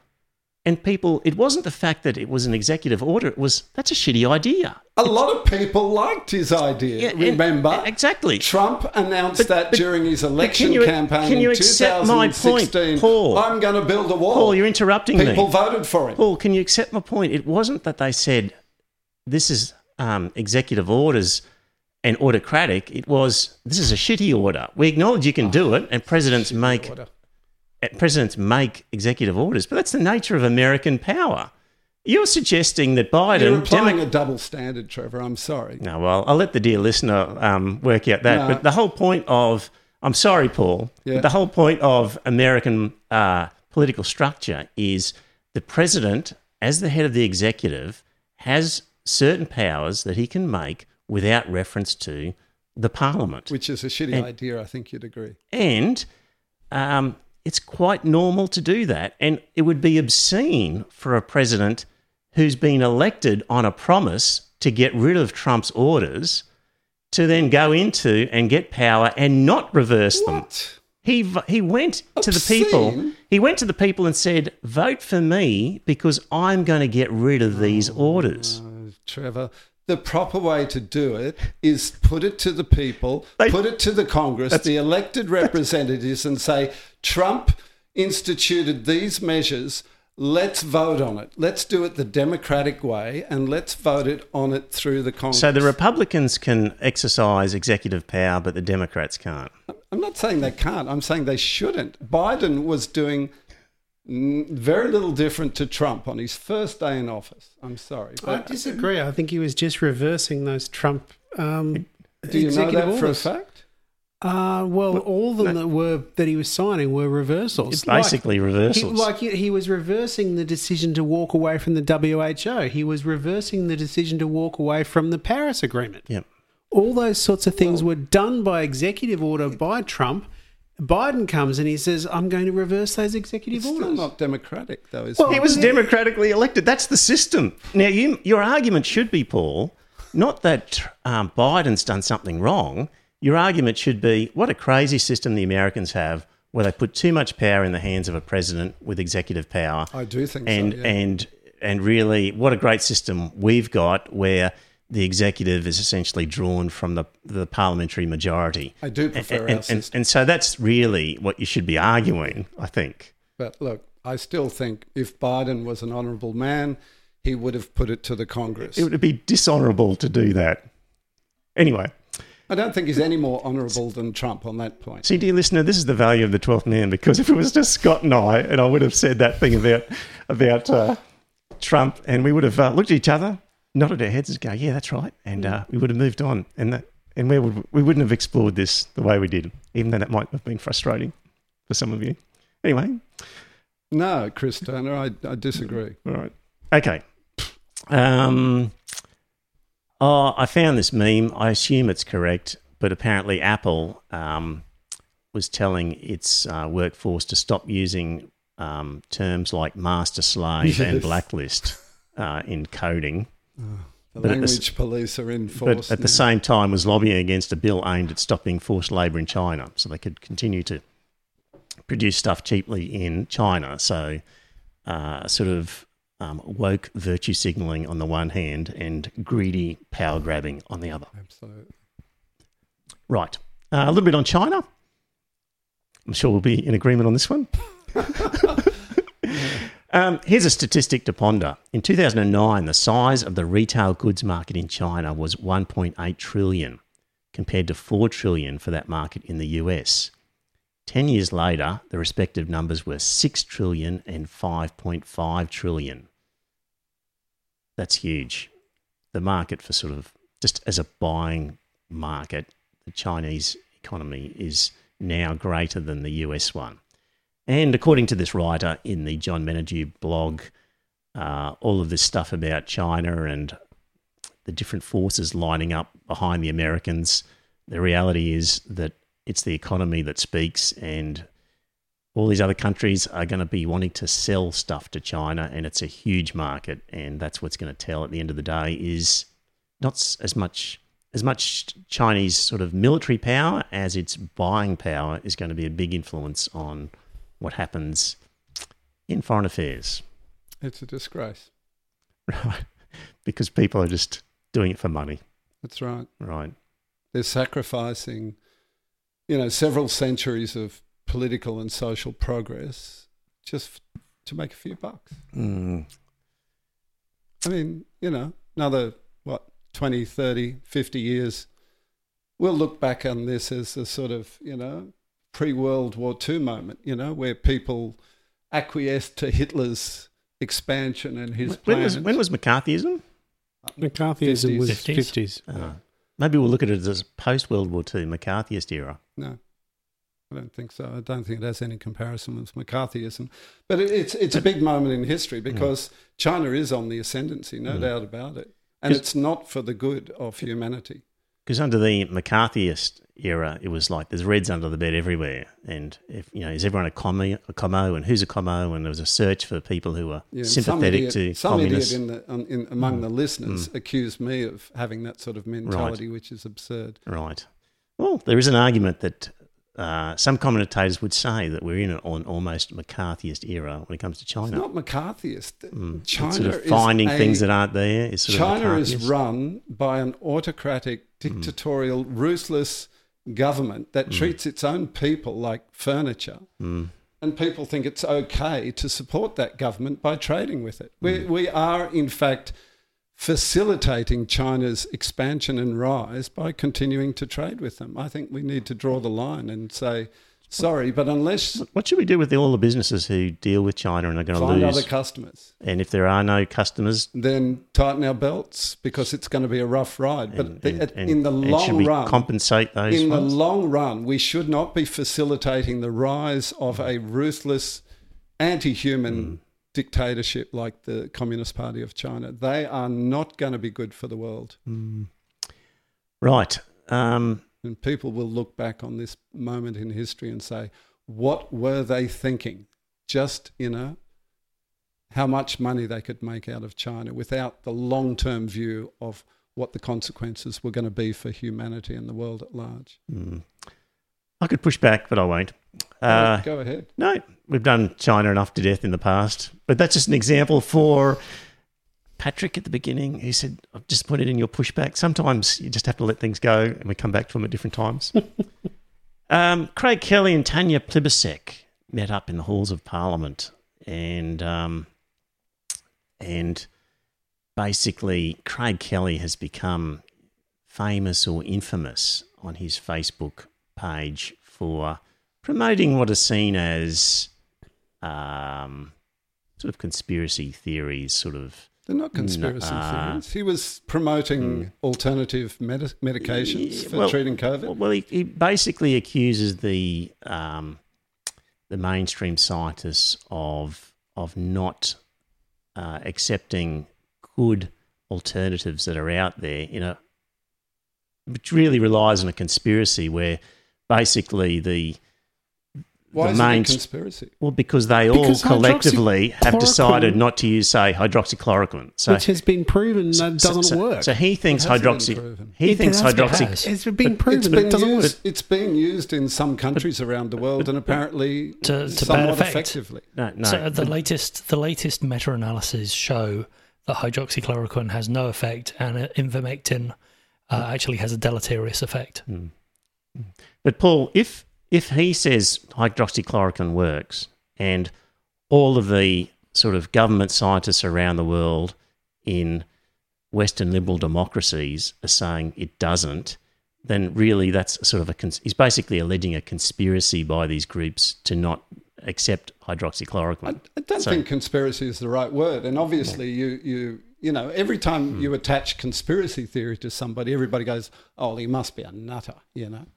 And people... It wasn't the fact that it was an executive order. It was, that's a shitty idea. a lot of people liked his idea. Yeah, and- Remember, exactly. Trump announced But- that but- during his election can you- campaign can you in accept my point, 2016. Paul? I'm going to build a wall. Paul, you're interrupting People me. voted for it. Paul, can you accept my point? It wasn't that they said this is um, executive orders and autocratic. It was this is a shitty order. We acknowledge you can do it, and presidents make order. Presidents make executive orders, but that's the nature of American power. You're suggesting that Biden. You're applying Demo- a double standard, Trevor. I'm sorry. no, well, I'll let the dear listener um, work out that. No. But the whole point of, I'm sorry, Paul, Yeah. but the whole point of American uh, political structure is the president, as the head of the executive, has certain powers that he can make without reference to the parliament. Which is a shitty And- idea. I think you'd agree. And um, it's quite normal to do that. And it would be obscene for a president who's been elected on a promise to get rid of Trump's orders to then go into and get power and not reverse them. He, he went to the people. He went to the people and said, "Vote for me because I'm going to get rid of these Oh, orders." Trevor, the proper way to do it is put it to the people, They- put it to the Congress, the elected representatives, and say, Trump instituted these measures. Let's vote on it. Let's do it the democratic way and let's vote it on it through the Congress. So the Republicans can exercise executive power, but the Democrats can't. I'm not saying they can't. I'm saying they shouldn't. Biden was doing very little different to Trump on his first day in office. I'm sorry. I disagree. I think he was just reversing those Trump um, do you know executive that for a orders. fact? Uh, well, all of them that were that he was signing were reversals. It's basically He, reversals. like he, he was reversing the decision to walk away from the WHO. He was reversing the decision to walk away from the Paris Agreement. Yep. All those sorts of things were done by executive order by Trump. Biden comes and he says, "I'm going to reverse those executive It's still orders." not democratic, though, is Well. He was democratically elected. That's the system. Now, you, your argument should be, Paul, not that um, Biden's done something wrong. Your argument should be what a crazy system the Americans have, where they put too much power in the hands of a president with executive power. I do think and so. Yeah. and and really, what a great system we've got, where the executive is essentially drawn from the the parliamentary majority. I do prefer and, our and, system. and so that's really what you should be arguing, I think. But look, I still think if Biden was an honourable man, he would have put it to the Congress. It would be dishonourable to do that. Anyway, I don't think he's any more honourable than Trump on that point. see, dear listener, this is the value of the twelfth man because if it was just Scott and I, and I would have said that thing about about uh, Trump, and we would have uh, looked at each other, nodded our heads, and go, "Yeah, that's right," and uh, we would have moved on, and that, and we would we wouldn't have explored this the way we did, even though that might have been frustrating for some of you. Anyway, No, Chris Turner, I, I disagree. All right. Okay. Um, oh, I found this meme. I assume it's correct, but apparently Apple um, was telling its uh, workforce to stop using um, terms like master slave and blacklist uh, in coding. The But at the language police are in force. But at the same time, was lobbying against a bill aimed at stopping forced labour in China, so they could continue to produce stuff cheaply in China. So, uh, sort of um, woke virtue signalling on the one hand and greedy power grabbing on the other. Absolutely. Right. Uh, a little bit on China. I'm sure we'll be in agreement on this one. um, here's a statistic to ponder. In 2009, the size of the retail goods market in China was 1.8 trillion, compared to 4 trillion for that market in the US. 10 years later, the respective numbers were 6 trillion and 5.5 trillion. That's huge. The market for sort of just as a buying market, the Chinese economy is now greater than the US one. And according to this writer in the John Menadue blog, uh, all of this stuff about China and the different forces lining up behind the Americans, the reality is that it's the economy that speaks, and all these other countries are going to be wanting to sell stuff to China, and it's a huge market, and that's what's going to tell at the end of the day is not as much as much Chinese sort of military power as its buying power is going to be a big influence on what happens in foreign affairs, It's a disgrace. right? Because people are just doing it for money, That's right. right? They're sacrificing, you know, several centuries of political and social progress just to make a few bucks. Mm. I mean, you know, another, what, 20, 30, 50 years, we'll look back on this as a sort of, you know, pre World War II moment, you know, where people acquiesced to Hitler's expansion and his When plans. was when was McCarthyism? McCarthyism was 50s. 50s. Uh, maybe we'll look at it as a post World War II McCarthyist era. No, I don't think so. I don't think it has any comparison with McCarthyism. But it, it's it's a big moment in history mm. because China is on the ascendancy, no mm. doubt about it, and it's not for the good of humanity. Because under the McCarthyist era, it was like there's reds under the bed everywhere, and if you know, is everyone a commo, a commo, and who's a commo? And there was a search for people who were Yeah, sympathetic some idiot, to some communists. idiot in the, on, in, among mm. the listeners accused me of having that sort of mentality, which is absurd. Right. Well, there is an argument that uh, some commentators would say that we're in an almost McCarthyist era when it comes to It's China. not McCarthyist. Mm. China It's sort of is finding a- things that aren't there. China is run by an autocratic, dictatorial, ruthless government that treats its own people like furniture. Mm. And people think it's okay to support that government by trading with it. We, we are, in fact, facilitating China's expansion and rise by continuing to trade with them. I think we need to draw the line and say, sorry, but unless What should we do with all the businesses who deal with China and are going to find lose? other customers, and if there are no customers, then tighten our belts because it's going to be a rough ride. But and, the- and- in the and long run, compensate those in the long run, we should not be facilitating the rise of a ruthless, anti-human Hmm. Dictatorship like the Communist Party of China. They are not going to be good for the world, right. Um, and people will look back on this moment in history and say, "What were they thinking?" Just you know. How much money they could make out of China without the long term view of what the consequences were going to be for humanity and the world at large. mm. I could push back, but I won't. Go- Uh, Go ahead. No, we've done China enough to death in the past. But that's just an example for Patrick at the beginning. He said, I've just put it in your pushback. Sometimes you just have to let things go and we come back to them at different times. um, Craig Kelly and Tanya Plibersek met up in the halls of Parliament and um, and basically Craig Kelly has become famous or infamous on his Facebook page for promoting what are seen as um, sort of conspiracy theories, sort of. They're not conspiracy Nah. theories. He was promoting alternative medi- medications for well- treating COVID. Well, he, he basically accuses the um, the mainstream scientists of of not uh, accepting good alternatives that are out there in a which really relies on a conspiracy where basically the Why the is it a main- conspiracy? well because they all collectively have decided not to use say hydroxychloroquine. So which has been proven that so- doesn't so- work. So he thinks It hasn't been hydroxy. proven. He It thinks has been- hydroxy. has. it's been proven It's that it been doesn't work. used. It's being used in some countries around the world, and apparently To- to bad somewhat effect. effectively. No, no. So the latest the latest meta analyses show that hydroxychloroquine has no effect, and uh, ivermectin uh, actually has a deleterious effect. But Paul, if if he says hydroxychloroquine works, and all of the sort of government scientists around the world in Western liberal democracies are saying it doesn't, then really that's sort of a cons- he's basically alleging a conspiracy by these groups to not accept hydroxychloroquine. I don't So- think conspiracy is the right word. And obviously, you you you know, every time Hmm. you attach conspiracy theory to somebody, everybody goes, "Oh, he must be a nutter," you know.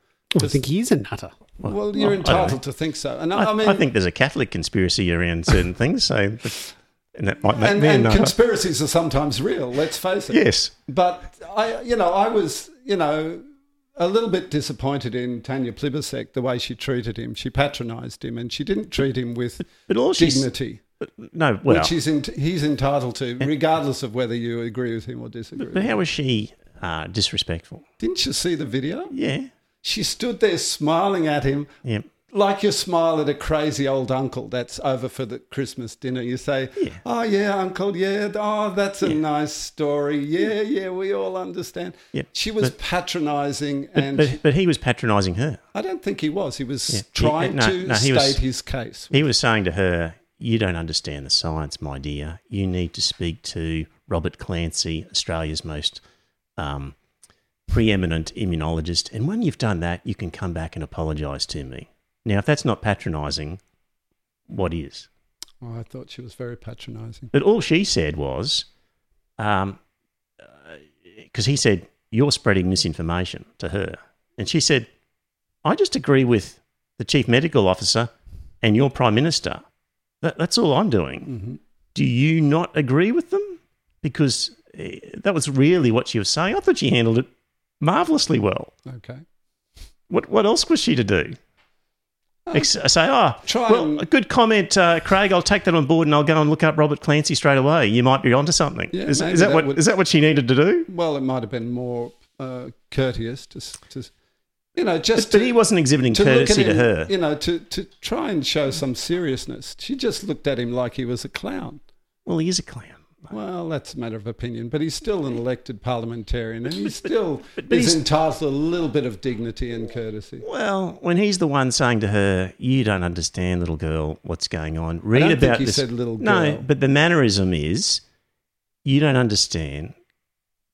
I think he is a nutter. Well, you're well, entitled to think so. And I, I, I mean, I think there's a Catholic conspiracy around certain things, so and that might make and, me a and nutter. conspiracies are sometimes real. Let's face it. Yes, But I, you know, I was, you know, a little bit disappointed in Tanya Plibersek the way she treated him. She patronised him, and she didn't treat him with but all she's dignity, no well. which he's in, he's entitled to, regardless of whether you agree with him or disagree. But with him. how was she uh, disrespectful? Didn't you see the video? Yeah, She stood there smiling at him yeah. like you smile at a crazy old uncle that's over for the Christmas dinner. You say, Yeah. "Oh yeah, uncle, yeah, oh that's a nice story. Yeah, yeah, we all understand." Yeah, She was but- patronising, But, and but, but he was patronising her. I don't think he was. He was Yeah. trying He- no, to no, state was- his case. He was saying to her, You don't understand the science, my dear. You need to speak to Robert Clancy, Australia's most um, preeminent immunologist. And when you've done that, you can come back and apologise to me. Now, if that's not patronising, what is? Oh, I thought she was very patronising. But all she said was, because he said, You're spreading misinformation to her. And she said, I just agree with the chief medical officer and your prime minister. That, that's all I'm doing. hmm Do you not agree with them? Because eh, that was really what she was saying. I thought she handled it marvelously well. Okay. What, what else was she to do? Ex- say, oh, try well, and- a good comment, uh, Craig. I'll take that on board and I'll go and look up Robert Clancy straight away. You might be onto something. Yeah, is, is that, that what would- is that what she needed to do? Well, it might have been more uh, courteous to, to, you know, just But to, he wasn't exhibiting to courtesy to her. You know, to, to try and show some seriousness. She just looked at him like he was a clown. Well, he is a clown. Well, that's a matter of opinion, but he's still an elected parliamentarian, and he still but- but is he's- entitled to a little bit of dignity and courtesy. Well, when he's the one saying to her, "You don't understand, little girl, what's going on." Read don't about think he this. said little No, but the mannerism is, you don't understand.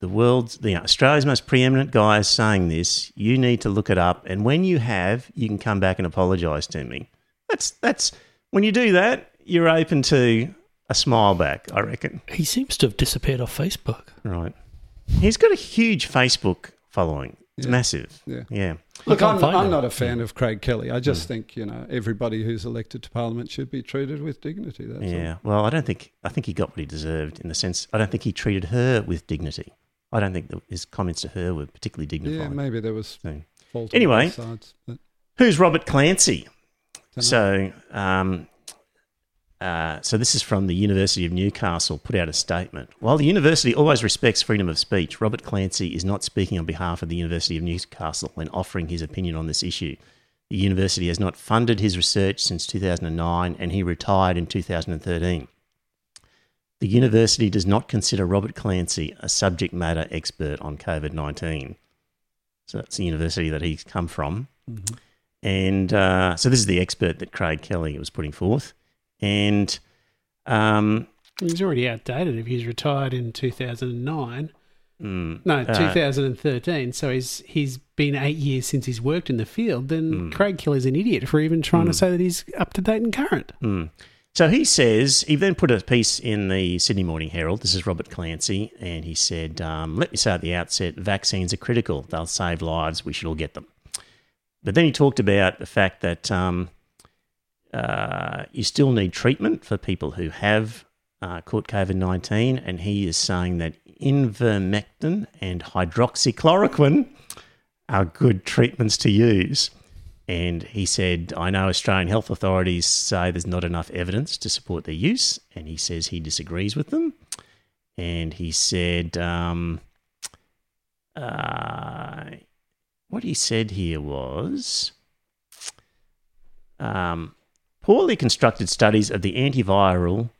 The world's, the Australia's most preeminent guy is saying this. You need to look it up, and when you have, you can come back and apologise to me. That's that's when you do that, you're open to a smile back. I reckon. He seems to have disappeared off Facebook. Right. He's got a huge Facebook following. It's Yeah. massive. Yeah. Yeah. Look, can't I'm, find I'm him. not a fan of Craig Kelly. I just think you know everybody who's elected to Parliament should be treated with dignity. That's Yeah. Well, I don't think I think he got what he deserved in the sense I don't think he treated her with dignity. I don't think that his comments to her were particularly dignified. Yeah, maybe there was So- fault Anyway. on both sides. But Who's Robert Clancy? dunno. So, um, uh, so this is from the University of Newcastle. Put out a statement. While the university always respects freedom of speech, Robert Clancy is not speaking on behalf of the University of Newcastle when offering his opinion on this issue. The university has not funded his research since 2009, and he retired in 2013. The university does not consider Robert Clancy a subject matter expert on COVID 19. So that's the university that he's come from. Mhm. And uh, so this is the expert that Craig Kelly was putting forth. And um, He's already outdated if he's retired in 2009. mm, No, uh, 2013. So he's he's been eight years since he's worked in the field. Then Mm. Craig Kelly's an idiot for even trying to Mm. say that he's up to date and current. mm. So he says, he then put a piece in the Sydney Morning Herald. This is Robert Clancy. And he said, um, let me say at the outset, vaccines are critical. They'll save lives. We should all get them. But then he talked about the fact that um, uh, you still need treatment for people who have uh, caught COVID 19. And he is saying that ivermectin and hydroxychloroquine are good treatments to use. And he said, I know Australian health authorities say there's not enough evidence to support their use. And he says he disagrees with them. And he said, um, uh, what he said here was um, poorly constructed studies of the antiviral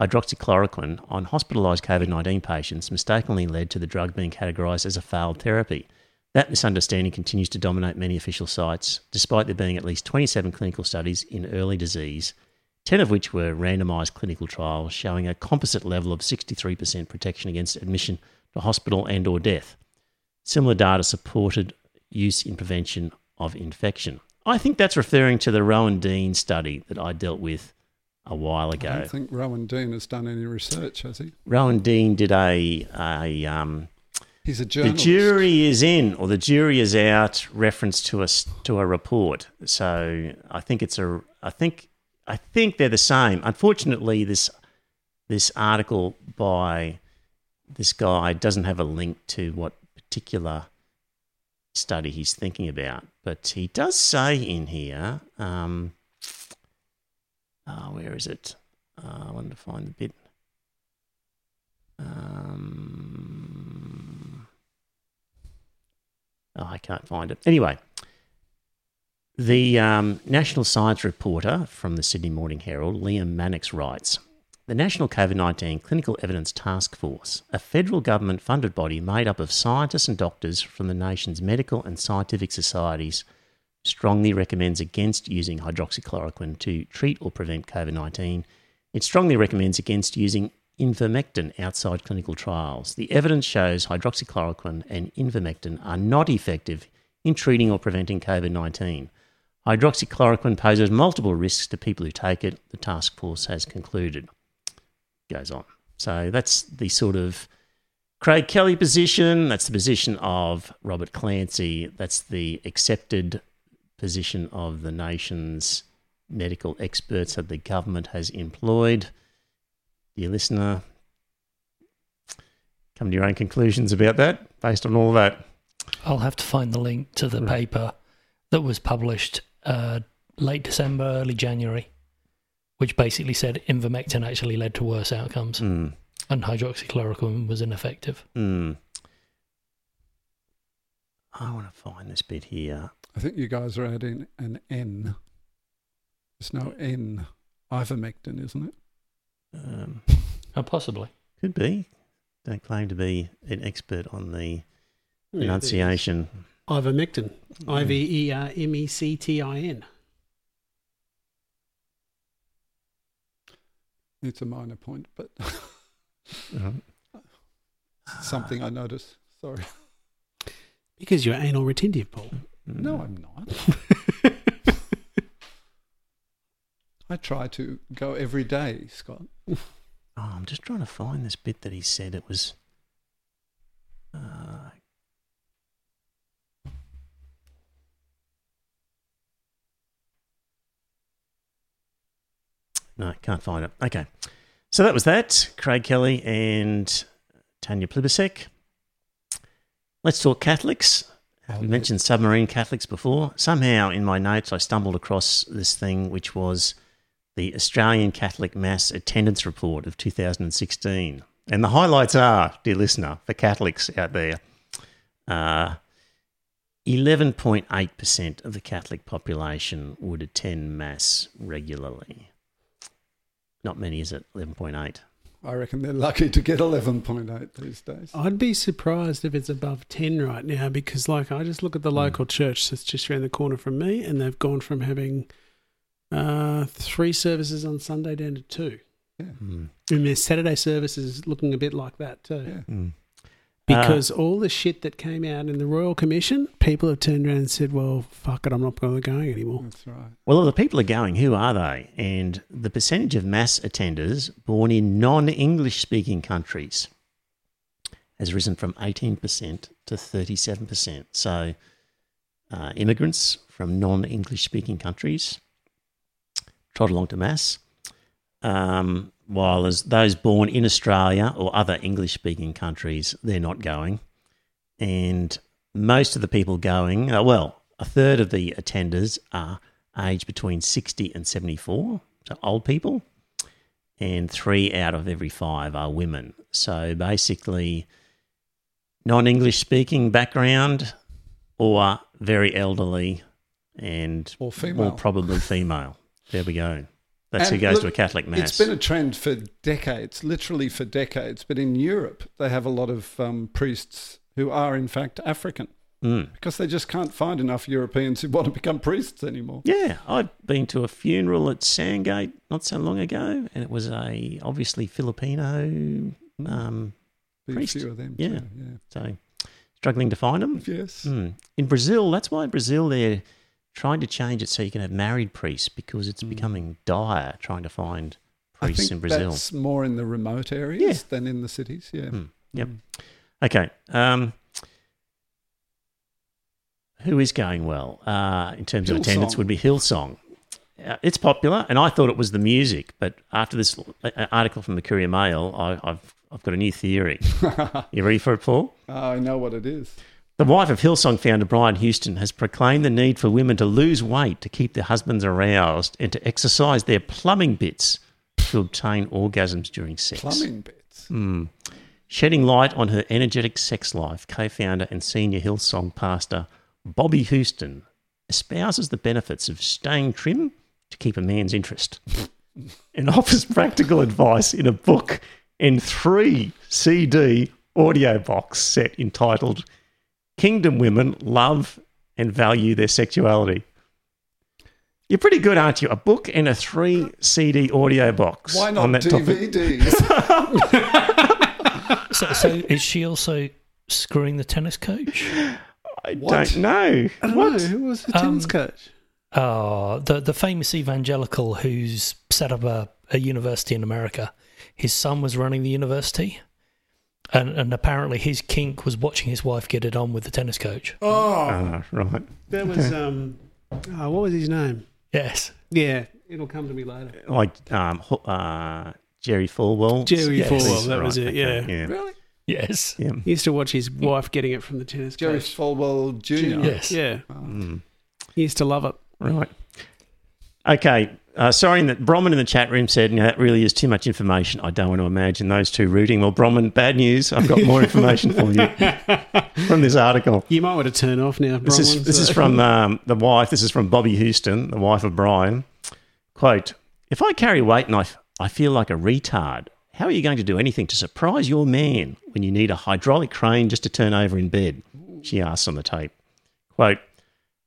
hydroxychloroquine on hospitalised COVID 19 patients mistakenly led to the drug being categorised as a failed therapy. That misunderstanding continues to dominate many official sites, despite there being at least 27 clinical studies in early disease, 10 of which were randomised clinical trials showing a composite level of 63% protection against admission to hospital and or death. Similar data supported use in prevention of infection. I think that's referring to the Rowan Dean study that I dealt with a while ago. I don't think Rowan Dean has done any research, has he? Rowan Dean did a, a um, He's a journalist. the jury is in or the jury is out reference to a to a report. So I think it's a I think I think they're the same. Unfortunately, this this article by this guy doesn't have a link to what particular study he's thinking about, but he does say in here. Um, uh, where is it? Uh, I wanted to find the bit. Um, oh, I can't find it. Anyway, the um, national science reporter from the Sydney Morning Herald, Liam Mannix, writes The National COVID 19 Clinical Evidence Task Force, a federal government funded body made up of scientists and doctors from the nation's medical and scientific societies, strongly recommends against using hydroxychloroquine to treat or prevent COVID 19. It strongly recommends against using ivermectin outside clinical trials. The evidence shows hydroxychloroquine and ivermectin are not effective in treating or preventing COVID 19. Hydroxychloroquine poses multiple risks to people who take it, the task force has concluded. Goes on. So that's the sort of Craig Kelly position. That's the position of Robert Clancy. That's the accepted position of the nation's medical experts that the government has employed. Dear listener, come to your own conclusions about that based on all of that. I'll have to find the link to the paper that was published uh, late December, early January, which basically said ivermectin actually led to worse outcomes Mm, and hydroxychloroquine was ineffective. mm. I want to find this bit here. I think you guys are adding an N. There's no N. Ivermectin, isn't it? Um, Oh, possibly. could be. Don't claim to be an expert on the Yeah, enunciation. Ivermectin. I V E R M E C T I N. It's a minor point, but Uh, something I noticed. Sorry. Because you're anal retentive, Paul. No, I'm not. I try to go every day, Scott. Oh, I'm just trying to find this bit that he said it was. Uh, no, can't find it. Okay. So that was that. Craig Kelly and Tanya Plibersek. Let's talk Catholics. I Oh, mentioned submarine Catholics before. Somehow in my notes, I stumbled across this thing, which was the Australian Catholic Mass Attendance Report of 2016. And the highlights are, dear listener, for Catholics out there, uh, 11.8% of the Catholic population would attend Mass regularly. Not many, is it? 11.8. I reckon they're lucky to get 11.8 these days. I'd be surprised if it's above 10 right now because, like, I just look at the local church that's just around the corner from me and they've gone from having uh, three services on Sunday down to two. Mm. And their Saturday service is looking a bit like that too. Yeah. Mm. Because all the shit that came out in the Royal Commission, people have turned around and said, well, fuck it, I'm not going to go anymore. That's right. Well, the people are going. Who are they? And the percentage of mass attenders born in non English speaking countries has risen from 18% to 37%. So, uh, immigrants from non English speaking countries trot along to mass, um, while as those born in Australia or other English speaking countries, they're not going. And most of the people going, uh, well, a third of the attenders are aged between 60 and 74, so old people, and three out of every five are women. So basically, non English speaking background or very elderly and Or female. more probably female. There we go. That's And who goes look, to a Catholic mass. It's been a trend for decades, literally for decades. But in Europe, they have a lot of um, priests who are, in fact, African Mm. because they just can't find enough Europeans who want to become priests anymore. Yeah, I've been to a funeral at Sandgate not so long ago, and it was a obviously Filipino. Um, Priest. few of them. Yeah. too, yeah. so struggling to find them. Yes. Mm. In Brazil, that's why in Brazil they're trying to change it so you can have married priests because it's becoming dire trying to find I priests think in Brazil. that's more in the remote areas Yeah. than in the cities. Yeah. Mm. Yep. Okay. Um, who is going well uh, in terms of attendance would be Hillsong. Uh, it's popular, and I thought it was the music, but after this uh, article from the Courier Mail, I, I've I've got a new theory. you ready for it, Paul? I know what it is. The wife of Hillsong founder Brian Houston has proclaimed the need for women to lose weight to keep their husbands aroused and to exercise their plumbing bits to obtain orgasms during sex. Plumbing bits. Hmm. Shedding light on her energetic sex life, co founder and senior Hillsong pastor Bobbie Houston espouses the benefits of staying trim to keep a man's interest and offers practical advice in a book and three CD audio box set entitled Kingdom Women Love and Value Their Sexuality. You're pretty good, aren't you? A book and a three CD audio box. Why not on that topic. DVDs? So, so is she also screwing the tennis coach? I What? don't know. I don't What? know. Who was the tennis Um, coach? Oh, the the famous evangelical who's set up a, a university in America. His son was running the university, and and apparently his kink was watching his wife get it on with the tennis coach. Oh, Ah, right. that was um. Oh, what was his name? Yes, Yeah, it'll come to me later. Like um, Ho- uh, Jerry Falwell. Jerry Yes. Falwell. That Right, was it. okay, Yeah. Yeah. really? yes, yeah. He used to watch his wife getting it from the tennis Jerry coach. Falwell Jr. yes. Yeah, Mm, he used to love it. right. Okay. Uh, sorry that Bromman in the chat room said, "No, that really is too much information. I don't want to imagine those two rooting." Well, Bromman, bad news. I've got more information for you from this article. You might want to turn off now. This is this is from um, the wife. This is from Bobbie Houston, the wife of Brian. Quote: If I carry weight and I, f- I feel like a retard, how are you going to do anything to surprise your man when you need a hydraulic crane just to turn over in bed? She asks on the tape. Quote: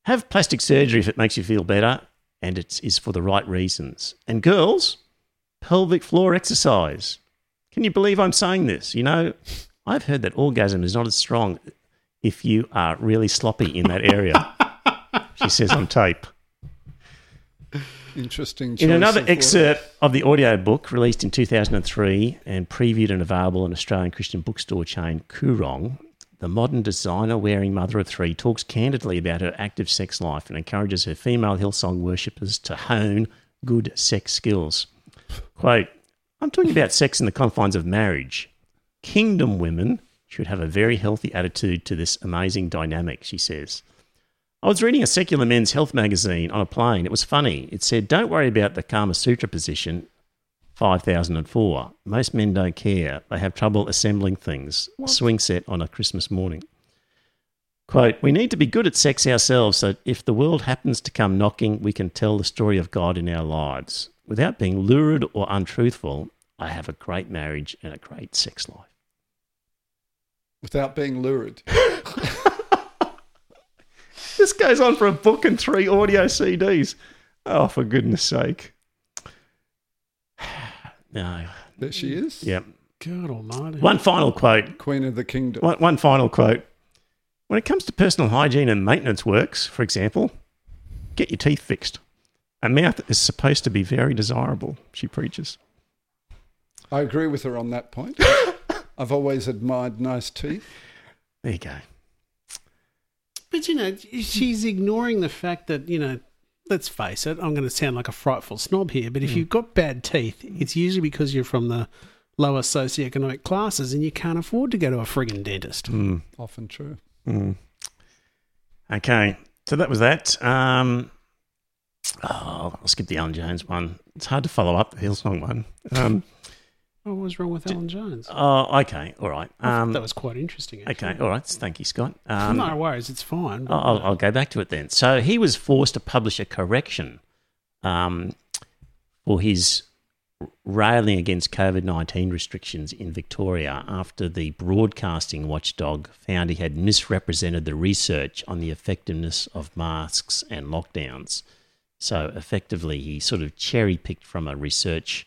Have plastic surgery if it makes you feel better, and it is for the right reasons. And girls, pelvic floor exercise. Can you believe I'm saying this? You know, I've heard that orgasm is not as strong if you are really sloppy in that area. she says on tape. Interesting. In another of excerpt of the audio book released in 2003 and previewed and available in Australian Christian bookstore chain Koorong, the modern designer wearing mother of three talks candidly about her active sex life and encourages her female Hillsong worshippers to hone good sex skills. Quote, I'm talking about sex in the confines of marriage. Kingdom women should have a very healthy attitude to this amazing dynamic, she says. I was reading a secular men's health magazine on a plane. It was funny. It said, Don't worry about the Kama Sutra position, 5004. Most men don't care. They have trouble assembling things. A swing set on a Christmas morning. Quote, We need to be good at sex ourselves so if the world happens to come knocking, we can tell the story of God in our lives. Without being lurid or untruthful, I have a great marriage and a great sex life. without being lurid. This goes on for a book and three audio CDs. Oh, for goodness sake. No. There she is. Yep. God Almighty. One final quote. Queen of the kingdom. One, one final quote. When it comes to personal hygiene and maintenance works, for example, get your teeth fixed. A mouth is supposed to be very desirable, she preaches. I agree with her on that point. I've always admired nice teeth. There you go. But you know, she's ignoring the fact that you know. Let's face it. I'm going to sound like a frightful snob here, but if you've got bad teeth, it's usually because you're from the lower socioeconomic classes and you can't afford to go to a friggin' dentist. Mm, Often true. mm. Okay, so that was that. Um, oh, I'll skip the Alan Jones one. It's hard to follow up the Hillsong one. Um, What was wrong with Alan Jones? oh, okay, all right. Um, that was quite interesting. okay, all right. Thank you, Scott. Um, no worries, it's fine. I'll, I'll- I'll go back to it then. So he was forced to publish a correction um, for his railing against COVID 19 restrictions in Victoria after the broadcasting watchdog found he had misrepresented the research on the effectiveness of masks and lockdowns. So effectively, he sort of cherry picked from a research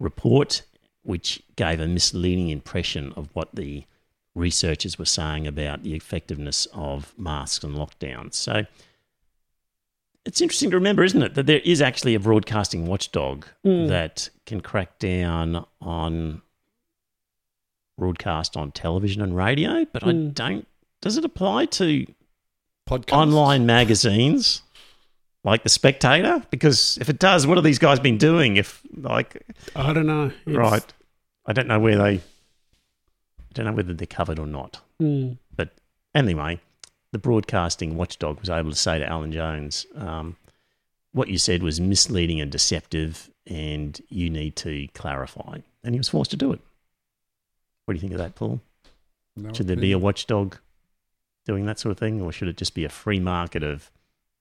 report which gave a misleading impression of what the researchers were saying about the effectiveness of masks and lockdowns. So it's interesting to remember, isn't it, that there is actually a broadcasting watchdog Mm. that can crack down on broadcast on television and radio, but I Mm. don't. Does it apply to Podcast. online magazines like the Spectator? Because if it does, what have these guys been doing? If like I don't know. It's- right, I don't know where they. I don't know whether they're covered or not. Mm. But anyway, the broadcasting watchdog was able to say to Alan Jones, um, "What you said was misleading and deceptive, and you need to clarify." And he was forced to do it. What do you think of that, Paul? No Should there be a watchdog doing that sort of thing, or should it just be a free market of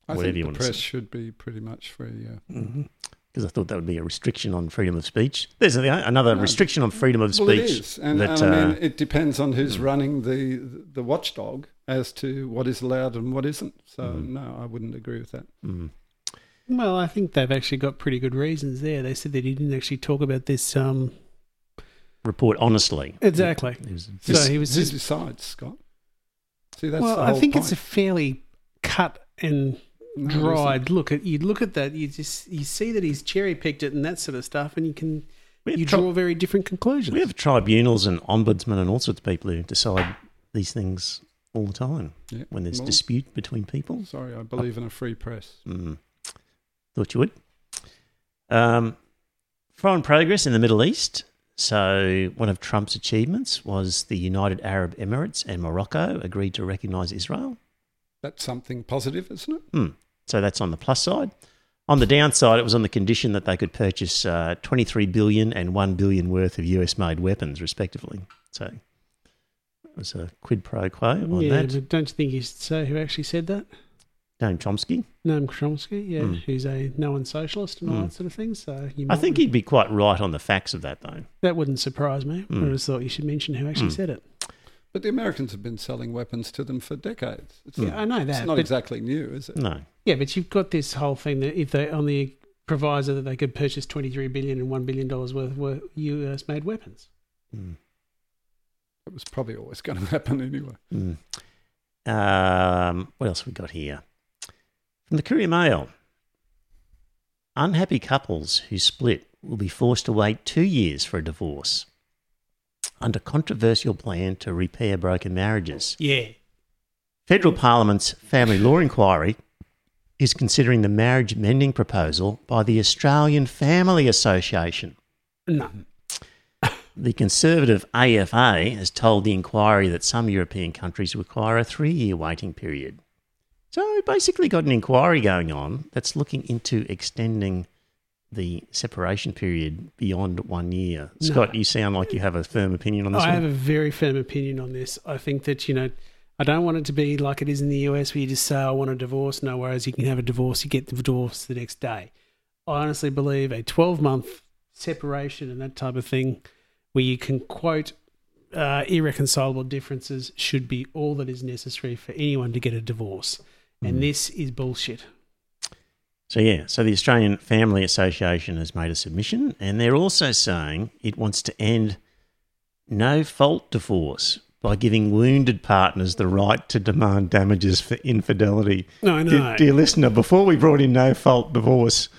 I whatever think you the want to press should be pretty much free. Yeah. Because I thought that would be a restriction on freedom of speech. There's another No. restriction on freedom of speech. Well, it is, and, that, and I mean, uh, it depends on who's mm. running the the watchdog as to what is allowed and what isn't. So Mm. no, I wouldn't agree with that. mm, Well, I think they've actually got pretty good reasons there. They said that he didn't actually talk about this. Um, report honestly. Exactly. It was- So he was Who just- decides, Scott? See, that's well, I think point. it's a fairly cut and No, it isn't. dried look at. You look at that, you just you see that he's cherry picked it and that sort of stuff, and you can you tri- draw very different conclusions. We have tribunals and ombudsmen and all sorts of people who decide these things all the time Yeah. when there's Well, dispute between people. Sorry, I believe in a free press. Mm. Thought you would. Um, foreign progress in the Middle East. So, one of Trump's achievements was the United Arab Emirates and Morocco agreed to recognise Israel. That's something positive, isn't it? So that's on the plus side. On the downside, it was on the condition that they could purchase uh, 23 billion and 1 billion worth of US-made weapons, respectively. So it was a quid pro quo on yeah, that. but don't you think should say who actually said that? Noam Chomsky. Noam Chomsky, yeah, Mm. who's a known socialist and all Mm. that sort of thing. So you I think he'd be quite right on the facts of that, though. that wouldn't surprise me. I Mm. just thought you should mention who actually Mm. said it. But the Americans have been selling weapons to them for decades. It's, Yeah, I know that. it's not exactly new, is it? No. Yeah, but you've got this whole thing that if they on the proviso that they could purchase twenty three billion and one billion dollars worth of US made weapons. Mm. It was probably always going to happen anyway. Mm. Um, what else we got here? From the Courier Mail. Unhappy couples who split will be forced to wait two years for a divorce under controversial plan to repair broken marriages. Yeah. Federal Parliament's Family Law Inquiry is considering the marriage mending proposal by the Australian Family Association. No. The Conservative AFA has told the inquiry that some European countries require a three year waiting period. So basically got an inquiry going on that's looking into extending the separation period beyond one year. No. Scott, you sound like you have a firm opinion on this I one. have a very firm opinion on this. I think that, you know, I don't want it to be like it is in the US where you just say, I want a divorce. No worries, you can have a divorce, you get the divorce the next day. I honestly believe a 12 month separation and that type of thing where you can quote uh, irreconcilable differences should be all that is necessary for anyone to get a divorce. And Mm. this is bullshit. So, yeah, so the Australian Family Association has made a submission and they're also saying it wants to end no fault divorce by giving wounded partners the right to demand damages for infidelity. No, no. Dear, dear listener, before we brought in no fault divorce,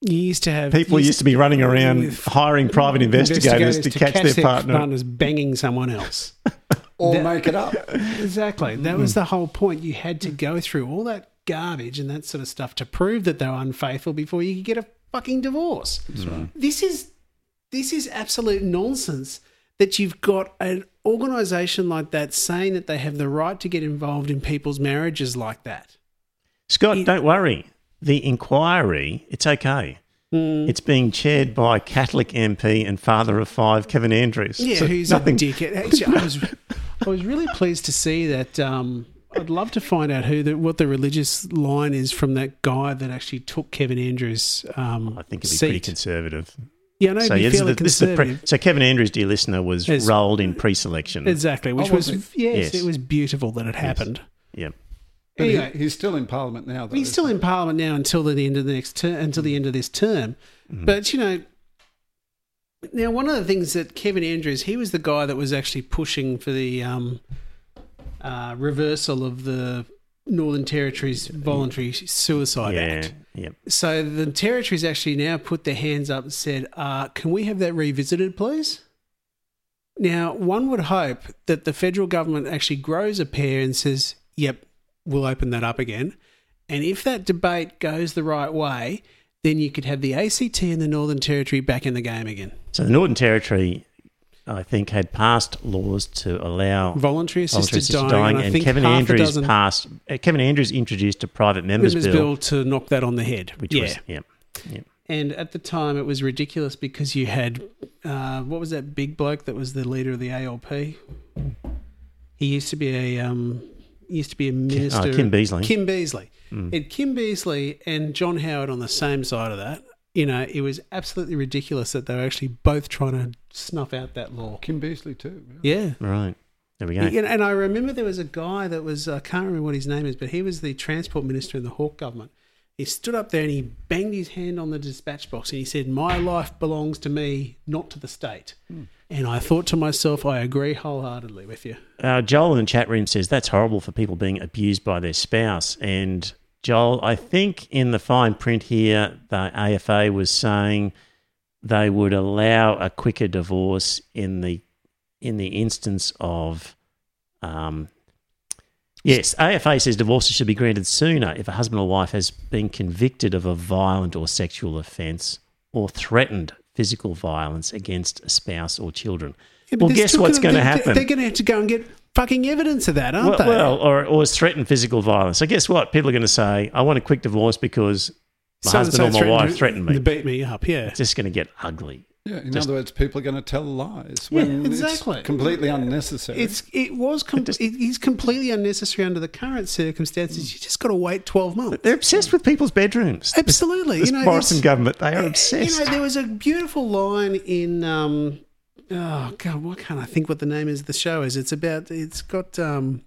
you used to have people used to be running around hiring private investigators, to, catch, their, partner. partners banging someone else. Or That- make it up. Exactly. That was hmm. the whole point. You had to go through all that garbage and that sort of stuff to prove that they're unfaithful before you could get a fucking divorce. That's right. This is this is absolute nonsense that you've got an organisation like that saying that they have the right to get involved in people's marriages like that. Scott, It- don't worry. The inquiry, it's okay. Mm. It's being chaired by Catholic MP and father of five, Kevin Andrews. Yeah, So who's nothing. a dickhead. Actually, I was, I was really pleased to see that. Um, I'd love to find out who the, what the religious line is from that guy that actually took Kevin Andrews' um, I think it'd be seat. pretty conservative. Yeah, I know, So, yeah, this is the- this is pre- so Kevin Andrews, dear listener, was Is- rolled in pre-selection. Exactly, which Oh, was, was yes, Yes. it was beautiful that it happened. Yeah. But he- Anyway. he's still in Parliament now. Though, He's still in Parliament now until the end of the next term, until the end of this term. Mm. But you know, now one of the things that Kevin Andrews, he was the guy that was actually pushing for the um, uh, reversal of the Northern Territory's voluntary suicide yeah. act. Yeah. So the territories actually now put their hands up and said, uh, "Can we have that revisited, please?" Now, one would hope that the federal government actually grows a pair and says, "Yep, we'll open that up again." And if that debate goes the right way, then you could have the ACT and the Northern Territory back in the game again. So the Northern Territory, I think, had passed laws to allow Voluntary voluntary assisted, assisted dying, dying, and and Kevin Andrews passed. Uh, Kevin Andrews introduced a private members, members bill, bill to knock that on the head. which yeah. was yeah, yeah. And at the time, it was ridiculous because you had uh, what was that big bloke that was the leader of the ALP? He used to be a um, he used to be a minister. oh, Kim Beazley. Kim Beazley. Mm. It Kim Beazley and John Howard on the same side of that. You know, it was absolutely ridiculous that they were actually both trying to snuff out that law. Kim Beazley too. Yeah. Right. There we go. And, and I remember there was a guy that was, I can't remember what his name is, but he was the transport minister in the Hawke government. He stood up there and he banged his hand on the dispatch box and he said, My life belongs to me, not to the state. And I thought to myself, I agree wholeheartedly with you. Uh, Joel in the chat room says that's horrible for people being abused by their spouse. And Joel, I think in the fine print here, the AFA was saying they would allow a quicker divorce in the in the instance of. Um, yes, AFA says divorces should be granted sooner if a husband or wife has been convicted of a violent or sexual offence or threatened physical violence against a spouse or children. Yeah, well, guess what's going to happen? They're going to have to go and get fucking evidence of that, aren't well, they? well, or, or threatened physical violence. So guess what? People are going to say, "I want a quick divorce because my husband or my wife threatened me." To beat me up, yeah. It's just going to get ugly. Yeah, in Just- other words, people are going to tell lies Yeah, exactly. it's completely unnecessary. It's it was com- just- it is completely unnecessary under the current circumstances. You just got to wait twelve months. They're obsessed with people's bedrooms. Absolutely, This you know, Morrison it's- government, they are obsessed. You know, there was a beautiful line in. Um, oh God, why can't I think what the name is? of The show is. It's about. It's got. Um,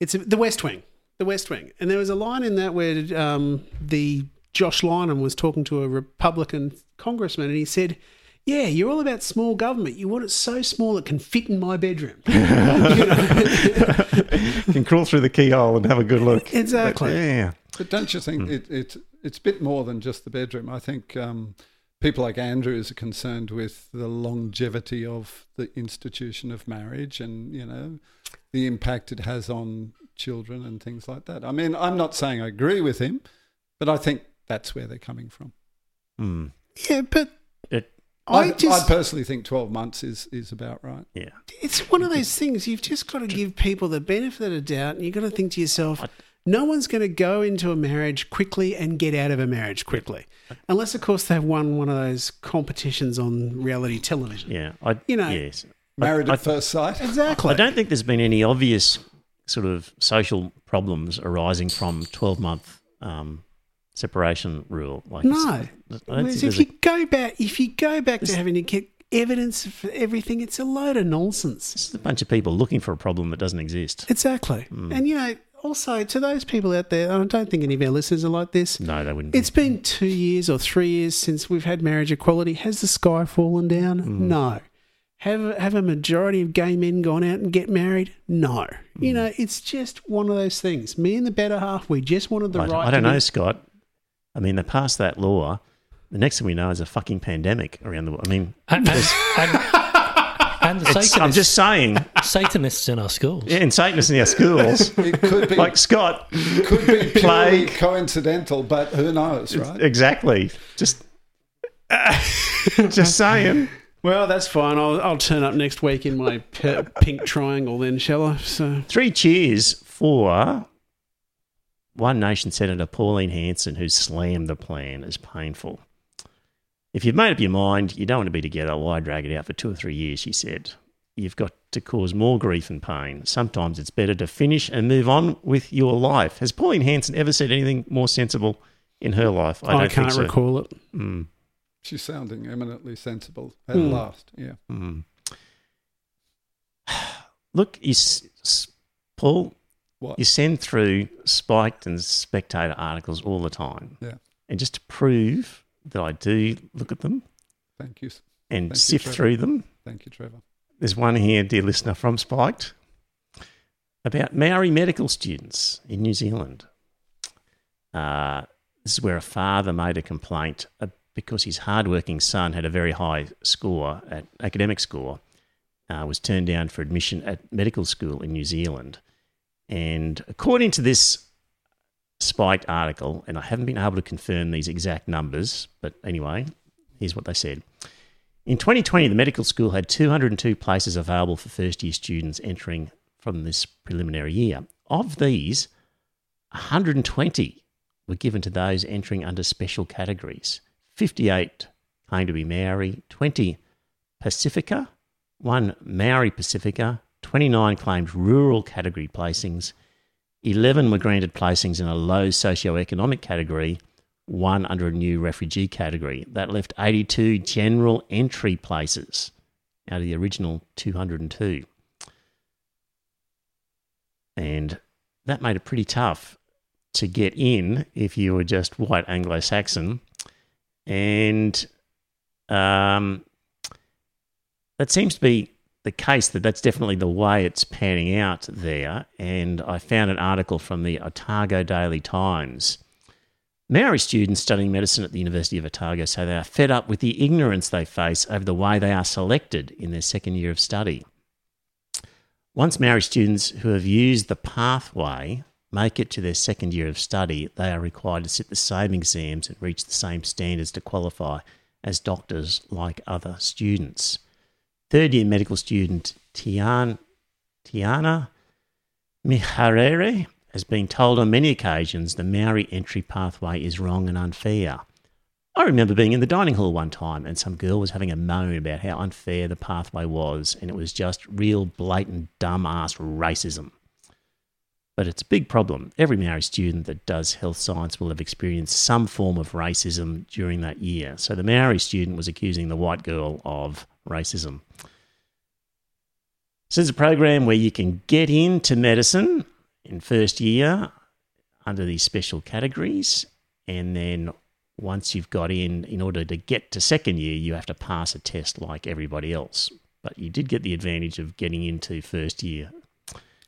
it's the West Wing. The West Wing, and there was a line in that where um, the Josh Lyman was talking to a Republican congressman, and he said. Yeah, you're all about small government. You want it so small it can fit in my bedroom. You can crawl through the keyhole and have a good look. Exactly. But, yeah. But don't you think it, it it's a bit more than just the bedroom? I think um, people like Andrews are concerned with the longevity of the institution of marriage and you know the impact it has on children and things like that. I mean, I'm not saying I agree with him, but I think that's where they're coming from. Mm. yeah, but It, I I, just I personally think 12 months is, is about right. yeah. it's one of those things you've just got to give people the benefit of the doubt and you've got to think to yourself no one's going to go into a marriage quickly and get out of a marriage quickly unless of course they've won one of those competitions on reality television Yeah. I, You know, yes. Married I- at first sight. exactly I don't think there's been any obvious sort of social problems arising from 12 month um, separation rule. Like no I don't Whereas if there's you go back if you go back to having to get evidence for everything it's a load of nonsense It's a bunch of people looking for a problem that doesn't exist. exactly Hmm. and you know also to those people out there i don't think any of our listeners are like this No, they wouldn't. be. It's been two years or three years since we've had marriage equality. Has the sky fallen down? Hmm. No. Have have a majority of gay men gone out and get married? No. Hmm. You know, it's just one of those things. Me and the better half, we just wanted the I, right. I don't to know, be- Scott. I mean, they passed that law. The next thing we know is a fucking pandemic around the world. I mean, And, and, and, and the it's, I'm just saying, Satanists in our schools. yeah, and Satanists in our schools, It could be, like Scott, could be purely coincidental, but who knows, right? exactly. Just, just saying. Well, that's fine. I'll, I'll turn up next week in my p- pink triangle then, shall I? So Three cheers for One Nation Senator Pauline Hanson, who slammed the plan as painful. If you've made up your mind you don't want to be together, why drag it out for two or three years, she said. You've got to cause more grief and pain. Sometimes it's better to finish and move on with your life. Has Pauline Hanson ever said anything more sensible in her life? I, don't can't so. recall it. Mm, She's sounding eminently sensible at Hmm. last. Yeah. mm. Look, you, s- s- Paul, What? you send through spiked and spectator articles all the time. Yeah. And just to prove that I do look at them Thank you. and Thank sift Trevor. through them, Thank you, Trevor. there's one here, dear listener, from Spiked about Maori medical students in New Zealand. Uh, this is where a father made a complaint uh, because his hardworking son had a very high score at academic score, uh, was turned down for admission at medical school in New Zealand. And according to this Spiked article, and I haven't been able to confirm these exact numbers, but anyway, here's what they said. In 2020, the medical school had 202 places available for first year students entering from this preliminary year. Of these, 120 were given to those entering under special categories. 58 claimed to be Maori, 20 Pacifica, one Maori Pacifica, 29 claimed rural category placings, 11 were granted placings in a low socioeconomic category, one under a new refugee category. That left 82 general entry places out of the original 202. And that made it pretty tough to get in if you were just white Anglo Saxon. And um, that seems to be the case that that's definitely the way it's panning out there. And I found an article from the Otago Daily Times. Maori students studying medicine at the University of Otago say they are fed up with the ignorance they face over the way they are selected in their second year of study. Once Maori students who have used the pathway make it to their second year of study, they are required to sit the same exams and reach the same standards to qualify as doctors like other students. Third year medical student Tian, Tiana Miharere has been told on many occasions the Maori entry pathway is wrong and unfair. I remember being in the dining hall one time and some girl was having a moan about how unfair the pathway was, and it was just real blatant dumbass racism. But it's a big problem. Every Maori student that does health science will have experienced some form of racism during that year. So the Maori student was accusing the white girl of racism. This is a program where you can get into medicine in first year under these special categories, and then once you've got in, in order to get to second year, you have to pass a test like everybody else. But you did get the advantage of getting into first year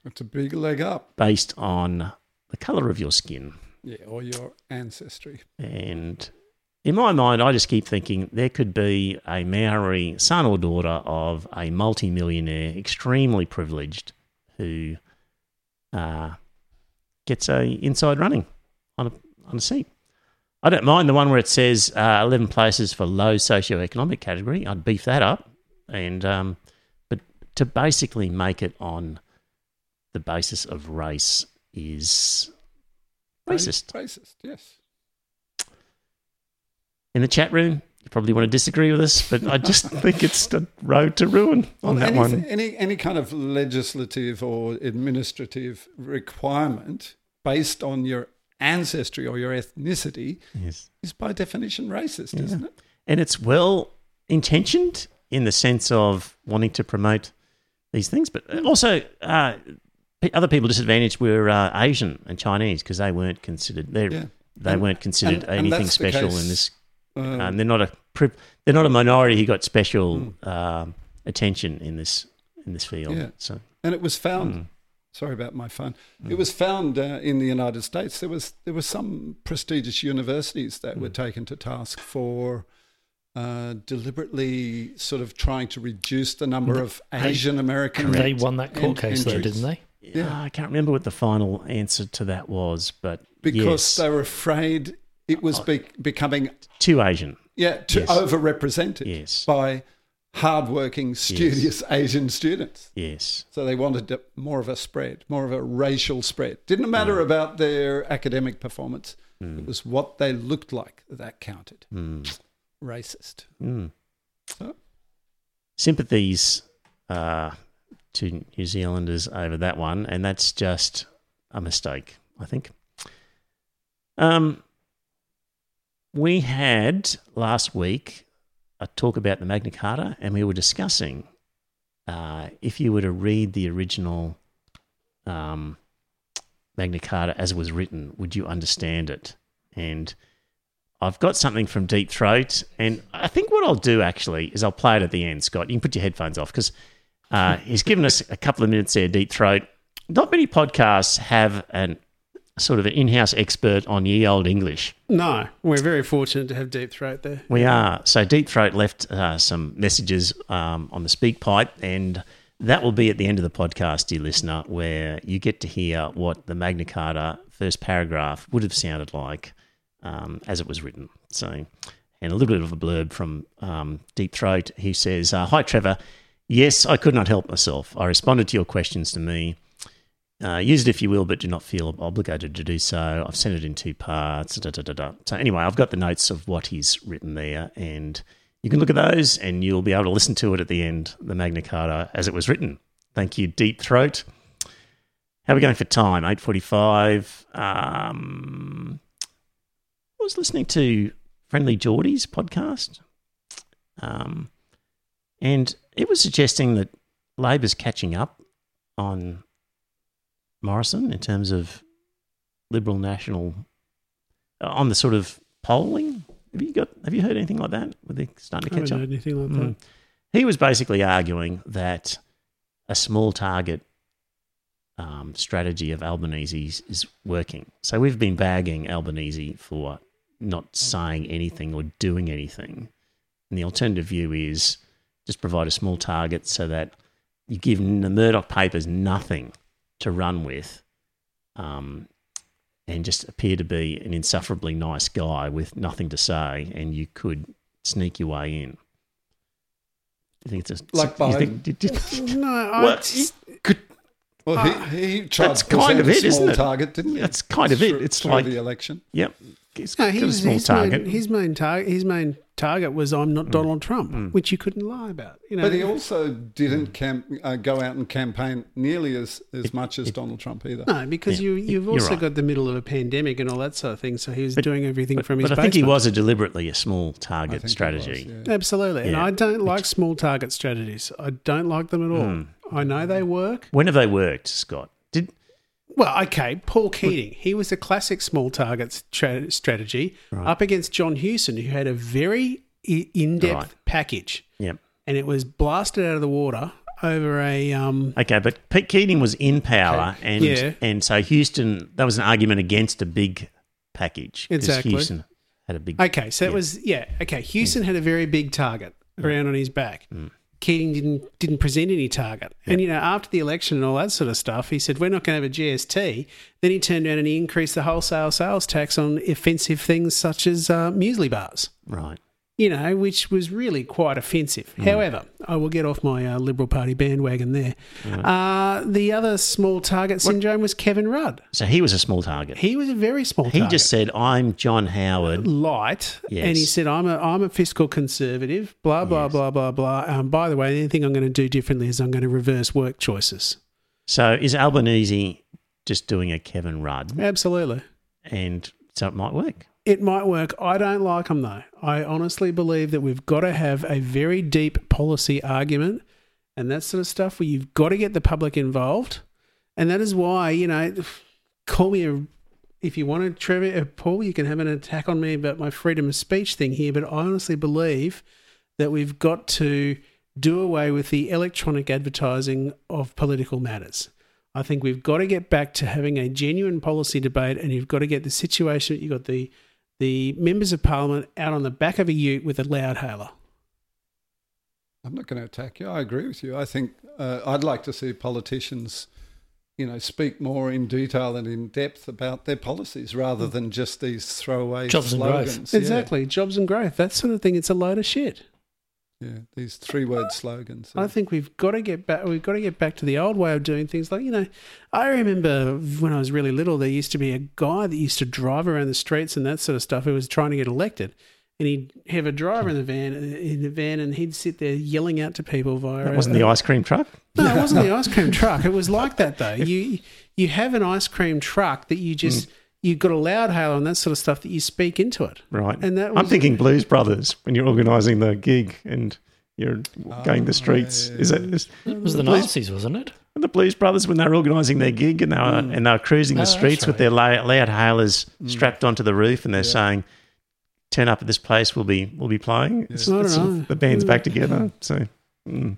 It's a big leg up. based on the colour of your skin. Yeah, or your ancestry. And in my mind, I just keep thinking there could be a Maori son or daughter of a multi-millionaire, extremely privileged, who uh, gets a inside running on a on a seat. I don't mind the one where it says uh, eleven places for low socioeconomic category. I'd beef that up, and um, but to basically make it on the basis of race is racist. Racist, yes. in the chat room. You probably want to disagree with us, but I just think it's the road to ruin on that anything- one. Any any kind of legislative or administrative requirement based on your ancestry or your ethnicity Yes. is by definition racist, isn't it? And it's well intentioned in the sense of wanting to promote these things, but also uh, other people disadvantaged were uh, Asian and Chinese because they weren't considered. They Yeah. they And- weren't considered and- and anything that's the special in this. Um, Um, they're not a they're not a minority who got special Mm. um, attention in this in this field. Yeah. So and it was found. mm. Sorry about my phone. It was found uh, in the United States. There was there were some prestigious universities that were taken to task for uh, deliberately sort of trying to reduce the number of Asian American. They won that court case, though, didn't they? Yeah. I can't remember what the final answer to that was, but because yes, they were afraid it was be- becoming too Asian. yeah too Yes. overrepresented Yes. by hardworking, studious Asian students. Yes. So they wanted more of a spread, more of a racial spread. Didn't matter about their academic performance. It was what they looked like that counted. Mm. Racist. Mm. So- Sympathies uh, to New Zealanders over that one, and that's just a mistake, I think. Um, we had last week a talk about the Magna Carta, and we were discussing uh, if you were to read the original um, Magna Carta as it was written, would you understand it? And I've got something from Deep Throat, and I think what I'll do actually is I'll play it at the end. Scott, you can put your headphones off because uh, he's given us a couple of minutes there. Deep Throat. Not many podcasts have an sort of an in-house expert on ye old English. No, we're very fortunate to have Deep Throat there. We are. So Deep Throat left uh, some messages um, on the SpeakPipe, and that will be at the end of the podcast, dear listener, where you get to hear what the Magna Carta first paragraph would have sounded like um, as it was written. So, and a little bit of a blurb from um, Deep Throat. He says, uh, "Hi, Trevor. Yes, I could not help myself. I responded to your questions to me." Uh, use it if you will, but do not feel obligated to do so. I've sent it in two parts. Da, da, da. So, anyway, I've got the notes of what he's written there, and you can look at those and you'll be able to listen to it at the end, the Magna Carta, as it was written. Thank you, Deep Throat. How are we going for time? 8.45. Um, I was listening to Friendly Geordie's podcast, um, and it was suggesting that Labor's catching up on Morrison in terms of Liberal National uh, on the sort of polling. Have you got? Have you heard anything like that? Were they starting to catch haven't up? heard anything like Mm. He was basically arguing that a small target um, strategy of Albanese's is working. So we've been bagging Albanese for not saying anything or doing anything. And the alternative view is just provide a small target so that you give the Murdoch papers nothing to run with um, and just appear to be an insufferably nice guy with nothing to say, and you could sneak your way in. Do you think it's a, Like you think, did- did- No, I Well, just, Well, he, he tried That's to kind of a it, small isn't it? target, didn't he? That's kind of it. It's through like- the election. Yep. It's no, got a small his target. Main, his main target, his main target was I'm not Donald Trump, which you couldn't lie about. You know, But he also didn't camp, uh, go out and campaign nearly as, as much as Donald Trump either. no, because Yeah, you you've you're also right. got the middle of a pandemic and all that sort of thing. So he was But- doing everything but, from his but I think he was a deliberately a small target strategy. was, yeah. Absolutely. And I don't like small target strategies. I don't like them at all. Hmm. I know they work. When have they worked, Scott? Well, okay, Paul Keating. He was a classic small target stra- strategy Right. up against John Hewson, who had a very i- in-depth Right. package, yep. and it was blasted out of the water over a um, Okay, but Pete Keating was in power, and Yeah. and so Hewson. That was an argument against a big package. Exactly. Hewson had a big. Okay, so it Yeah. was yeah. Okay, Hewson had a very big target around on his back. Keating didn't didn't present any target, and you know after the election and all that sort of stuff, he said we're not going to have a GST. Then he turned around and he increased the wholesale sales tax on offensive things such as uh, muesli bars. Right. You know, which was really quite offensive. However, I will get off my uh, Liberal Party bandwagon there. Uh, the other small target syndrome was Kevin Rudd. So he was a small target. He was a very small. Target. He target just said, "I'm John Howard." light, Yes. and he said, "I'm a I'm a fiscal conservative." Blah blah Yes. blah blah blah. Um, by the way, the only thing I'm going to do differently is I'm going to reverse work choices. So is Albanese just doing a Kevin Rudd, Absolutely, and so it might work. It might work. I don't like them though. I honestly believe that we've got to have a very deep policy argument and that sort of stuff where you've got to get the public involved, and that is why you know, call me a. If you want to, Trevor, uh, Paul, you can have an attack on me about my freedom of speech thing here, but I honestly believe that we've got to do away with the electronic advertising of political matters. I think we've got to get back to having a genuine policy debate, and you've got to get the situation. You've got the the members of parliament out on the back of a ute with a loud hailer. I'm not going to attack you. I agree with you. I think uh, I'd like to see politicians, you know, speak more in detail and in depth about their policies rather than just these throwaway Jobs and growth. slogans. Yeah. Exactly, jobs and growth, that sort of thing. It's a load of shit. Yeah, these three-word slogans. I think we've got to get back. We've got to get back to the old way of doing things. Like you know, I remember when I was really little, there used to be a guy that used to drive around the streets and that sort of stuff. Who was trying to get elected, and he'd have a driver in the van, in the van, and he'd sit there yelling out to people via. That wasn't the ice cream truck. No, it wasn't the ice cream truck. It was like that though. You you have an ice cream truck that you just mm. You've got a loud hailer and that sort of stuff that you speak into it. Right. And that I'm thinking Blues Brothers when you're organising the gig and you're going Oh, the streets. yeah, Is that is, It was the Blues- Nazis, wasn't it? And the Blues Brothers when they were organising their gig and they were and they were cruising the Oh, that's streets with their loud, loud hailers strapped onto the roof and they're saying, "Turn up at this place. We'll be we'll be playing." It's, it's sort of- the band's back together. So mm.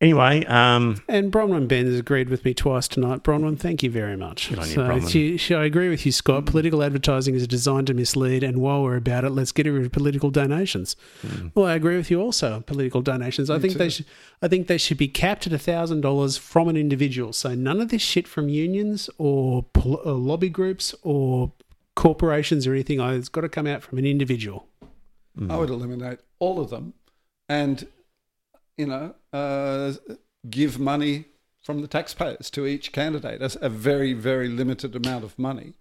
Anyway, um, And Bronwyn Ben has agreed with me twice tonight. Bronwyn, thank you very much. Good on you, so Bronwyn. she, she, I agree with you, Scott. Mm. Political advertising is designed to mislead, and while we're about it, let's get rid of political donations. Mm. Well, I agree with you also. Political donations. I Me think they should. I think they should be capped at thousand dollars from an individual. So none of this shit from unions or, pol- or lobby groups or corporations or anything. It's got to come out from an individual. Mm. I would eliminate all of them, and you know, uh, give money from the taxpayers to each candidate as a very, very limited amount of money,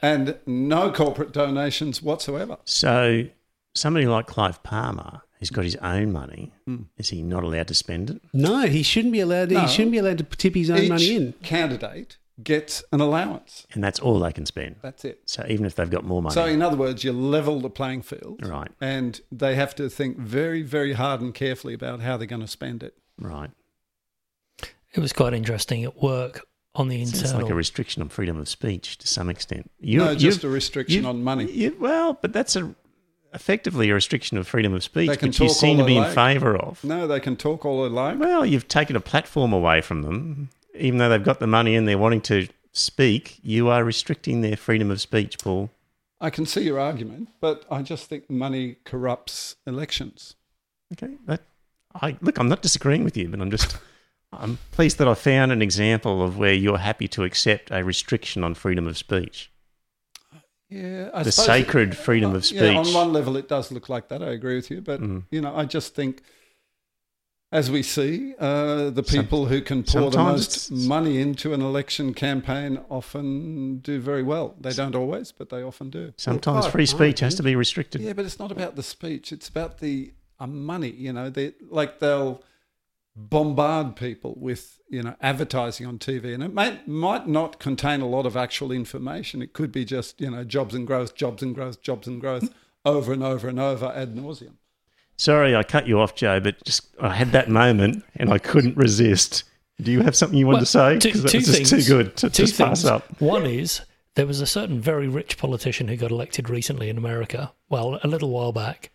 and no corporate donations whatsoever. so somebody like Clive Palmer, who's got his own money, Hmm. is he not allowed to spend it? No, he shouldn't be allowed. No. He shouldn't be allowed to tip his own each money in. candidate gets an allowance. And that's all they can spend. That's it. So even if they've got more money, So, in other words, you level the playing field, right, and they have to think very, very hard and carefully about how they're going to spend it. right. It was quite interesting at work on the internal. It's like a restriction on freedom of speech to some extent. You, no, just a restriction on money. you- well, but that's a effectively a restriction of freedom of speech, They can which you seem to be they in favour of. No, they can talk all they like. Well, you've taken a platform away from them, even though they've got the money and they're wanting to speak. You are restricting their freedom of speech, Paul. I can see your argument, but I just think money corrupts elections. Okay, that I look. I'm not disagreeing with you, but I'm just. I'm pleased that I found an example of where you're happy to accept a restriction on freedom of speech. Yeah, I the sacred freedom of speech. Yeah, on one level, it does look like that. I agree with you, but Mm. you know, I just think, as we see, uh, the Some- people who can pour the most money into an election campaign often do very well. They don't always, but they often do. Sometimes Oh, free speech has to be restricted. Yeah, but it's not about the speech. It's about the uh, money. You know, they like they'll bombard people with you know advertising on TV, and it may, might not contain a lot of actual information. It could be just you know jobs and growth, jobs and growth, jobs and growth over and over and over ad nauseum. Sorry, I cut you off, Joe, but just I had that moment and I couldn't resist. Do you have something you wanted Well, to say? two- 'Cause that two was just things. too good to Two just pass up. One is there was a certain very rich politician who got elected recently in America, well, a little while back,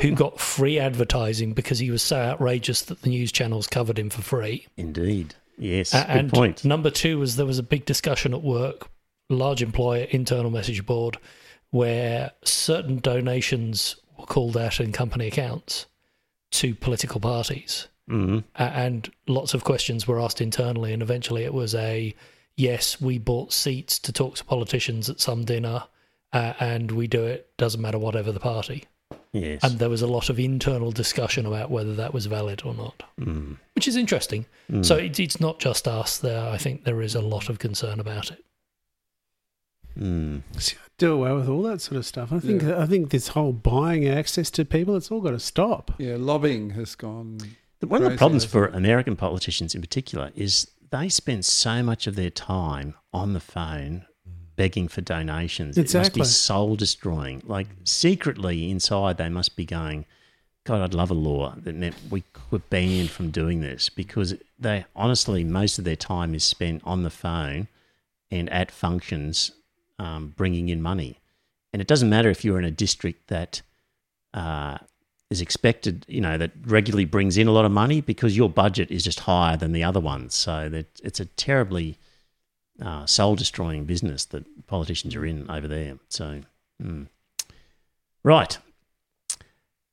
who got free advertising because he was so outrageous that the news channels covered him for free. Indeed. Yes. A- good and point. number two was there was a big discussion at work, large employer internal message board, where certain donations were called out in company accounts to political parties. Mm. And lots of questions were asked internally and eventually it was a yes we bought seats to talk to politicians at some dinner uh, and we do it doesn't matter whatever the party Yes. and there was a lot of internal discussion about whether that was valid or not Mm. which is interesting Mm. so it, it's not just us there i think there is a lot of concern about it Mm. See, I do away with all that sort of stuff. I think I think this whole buying access to people, it's all got to stop. Yeah, lobbying has gone. The- One of the problems for? American politicians in particular is they spend so much of their time on the phone begging for donations. Exactly. It must be soul destroying. Like secretly inside, they must be going, God, I'd love a law that meant we were banned from doing this because they honestly, most of their time is spent on the phone and at functions um, bringing in money. And it doesn't matter if you're in a district that uh, is expected, you know, that regularly brings in a lot of money because your budget is just higher than the other ones. So that it's a terribly uh, soul destroying business that politicians are in over there. So, mm. right.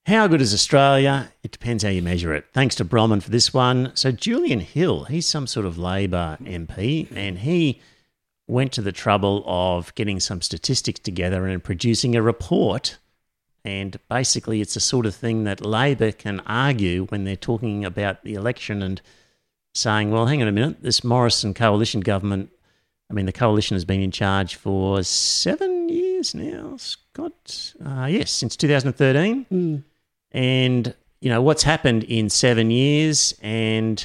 How good is Australia? It depends how you measure it. Thanks to Bromman for this one. So, Julian Hill, he's some sort of Labor MP, and he went to the trouble of getting some statistics together and producing a report And basically, it's the sort of thing that Labor can argue when they're talking about the election and saying, well, hang on a minute, this Morrison coalition government, I mean, the coalition has been in charge for seven years now, Scott. Uh, yes, since 2013. And, you know, what's happened in seven years? And,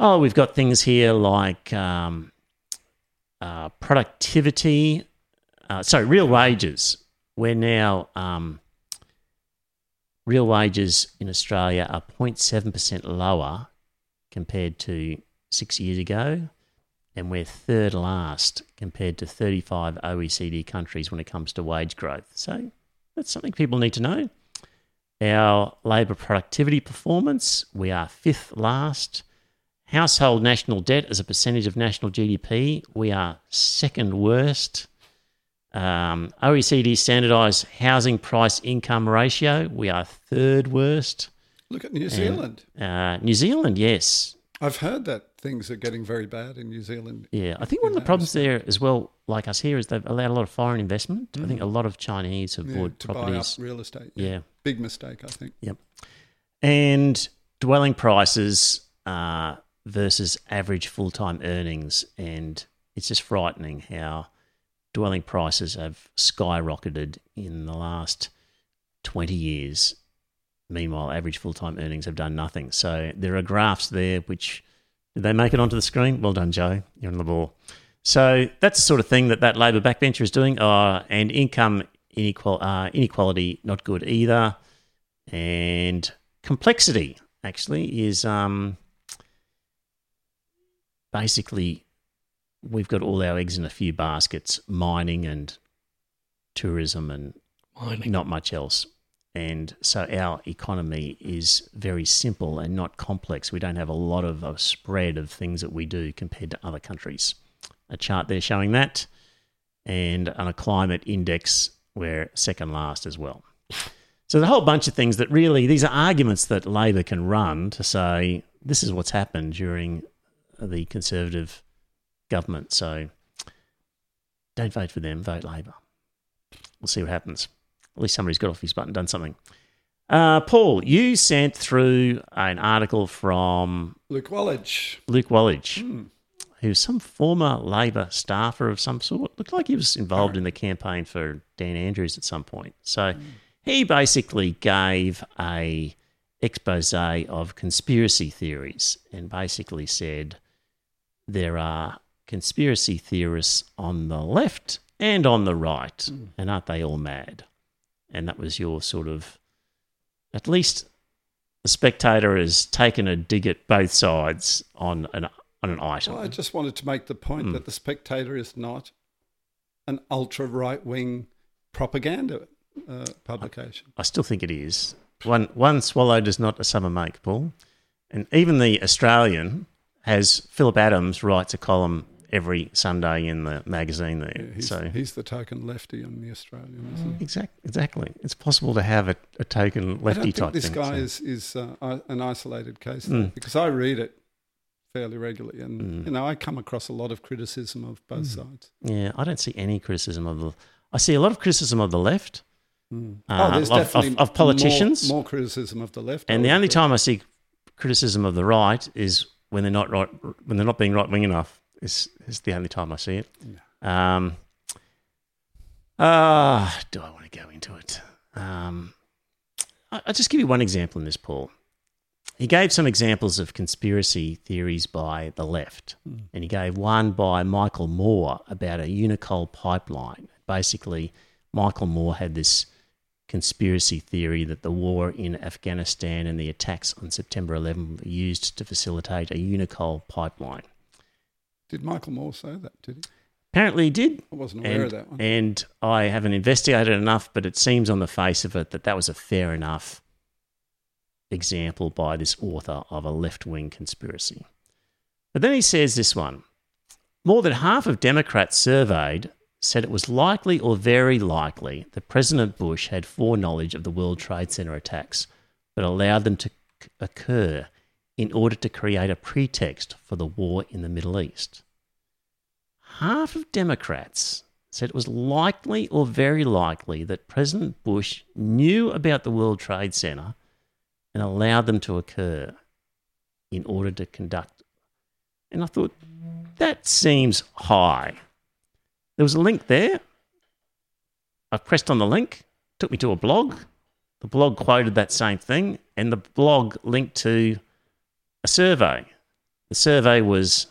oh, we've got things here like um, uh, productivity, uh, sorry, real wages. We're now, um, real wages in Australia are 0.7% lower compared to six years ago. And we're third last compared to 35 OECD countries when it comes to wage growth. So that's something people need to know. Our labour productivity performance, we are fifth last. Household national debt as a percentage of national GDP, we are second worst. Um, OECD standardised housing price income ratio, we are third worst. Look at New Zealand. Uh, New Zealand, yes. I've heard that things are getting very bad in New Zealand. Yeah, I think one of the problems there as well, like us here, is they've allowed a lot of foreign investment. I think a lot of Chinese have Mm. Yeah, bought to buy up properties. real estate. Yeah. Big mistake, I think. Yep. And dwelling prices uh, versus average full time earnings. And it's just frightening how dwelling prices have skyrocketed in the last 20 years. Meanwhile, average full time earnings have done nothing. So there are graphs there which. Did they make it onto the screen? Well done, Joe. You're on the ball. So that's the sort of thing that that Labor backbencher is doing. Uh, and income inequal, uh, inequality, not good either and complexity actually is um, basically we've got all our eggs in a few baskets mining and tourism and Mining. not much else. And so our economy is very simple and not complex. We don't have a lot of a spread of things that we do compared to other countries. A chart there showing that and on a climate index we're second last as well. So there's a whole bunch of things that really these are arguments that Labor can run to say this is what's happened during the Conservative government. So don't vote for them, vote Labor. We'll see what happens. At least somebody's got off his butt and done something. Uh, Paul, you sent through an article from Luke Walladge. Luke Walladge, Hmm. who's some former Labor staffer of some sort. Looked like he was involved in the campaign for Dan Andrews at some point. So he basically gave a expose of conspiracy theories and basically said there are conspiracy theorists on the left and on the right, and aren't they all mad? And that was your sort of, at least the spectator has taken a dig at both sides on an on an item. Well, I just wanted to make the point Hmm. that the Spectator is not an ultra right wing propaganda uh, publication. I still think it is. One one swallow does not a summer make, Paul. And even the Australian has Phillip Adams writes a column every Sunday in the magazine there. Yeah, he's, so he's the token lefty in the Australian, isn't he? exact, exactly, it's possible to have a, a token I lefty don't type think this thing. guy so- is is uh, an isolated case Mm. because I read it fairly regularly, and Mm. you know I come across a lot of criticism of both Mm. sides. Yeah, I don't see any criticism of the. I see a lot of criticism of the left, Mm. Uh, oh, there's of- of- definitely of politicians? more, more criticism of the left, and the only time I see criticism of the right is when they're not right, when they're not being right wing enough. Is is the only time I see it. Um, ah, do I want to go into it? Um, I, I'll just give you one example in this, Paul. He gave some examples of conspiracy theories by the left, and he gave one by Michael Moore about a Unocal pipeline. Basically, Michael Moore had this conspiracy theory that the war in Afghanistan and the attacks on September 11 were used to facilitate a Unocal pipeline. Did Michael Moore say that? Did he? Apparently, he did. I wasn't aware and, of that one. and I haven't investigated enough, but it seems on the face of it that that was a fair enough example by this author of a left wing conspiracy. But then he says this one more than half of Democrats surveyed said it was likely or very likely that President Bush had foreknowledge of the World Trade Center attacks, but allowed them to occur in order to create a pretext for the war in the Middle East half of Democrats said it was likely or very likely that President Bush knew about the World Trade Center and allowed them to occur in order to conduct. And I thought, that seems high. There was a link there. I pressed on the link, took me to a blog. The blog quoted that same thing, and the blog linked to a survey. The survey was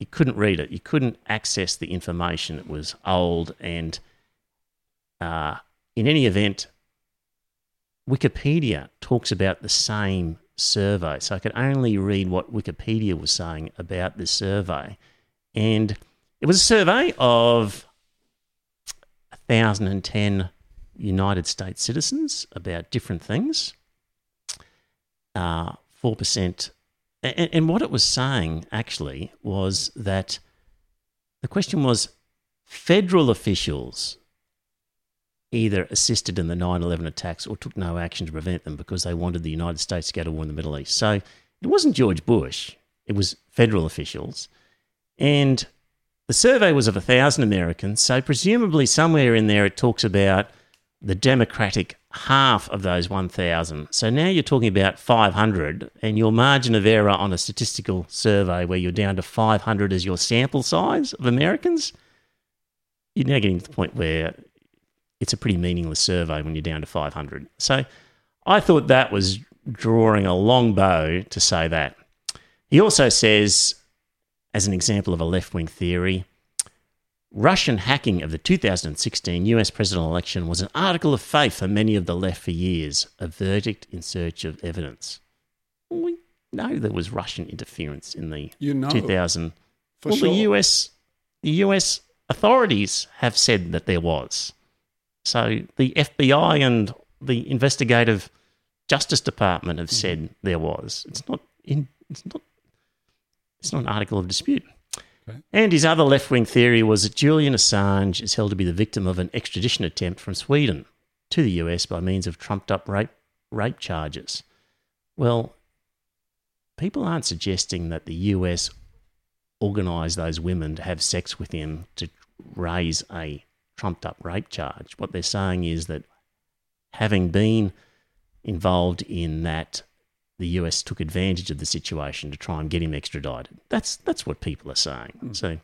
you couldn't read it, you couldn't access the information. It was old, and uh, in any event, Wikipedia talks about the same survey. So I could only read what Wikipedia was saying about this survey. And it was a survey of 1,010 United States citizens about different things. Uh, 4%. And, and what it was saying actually was that the question was federal officials either assisted in the 9 11 attacks or took no action to prevent them because they wanted the United States to go to war in the Middle East. So it wasn't George Bush, it was federal officials. And the survey was of 1,000 Americans, so presumably somewhere in there it talks about the Democratic half of those 1,000. So now you're talking about 500, and your margin of error on a statistical survey where you're down to 500 as your sample size of Americans, you're now getting to the point where it's a pretty meaningless survey when you're down to 500. So I thought that was drawing a long bow to say that. He also says, as an example of a left wing theory, Russian hacking of the 2016 US presidential election was an article of faith for many of the left for years, a verdict in search of evidence. We know there was Russian interference in the You know, 2000. for well, sure. the US, the US authorities have said that there was. So the FBI and the investigative Justice Department have mm-hmm. said there was. It's not in. It's not. It's not an article of dispute. Okay. And his other left wing theory was that Julian Assange is held to be the victim of an extradition attempt from Sweden to the US by means of trumped up rape rape charges. Well, people aren't suggesting that the US organised those women to have sex with him to raise a trumped up rape charge. What they're saying is that having been involved in that, the US took advantage of the situation to try and get him extradited. That's that's what people are saying. So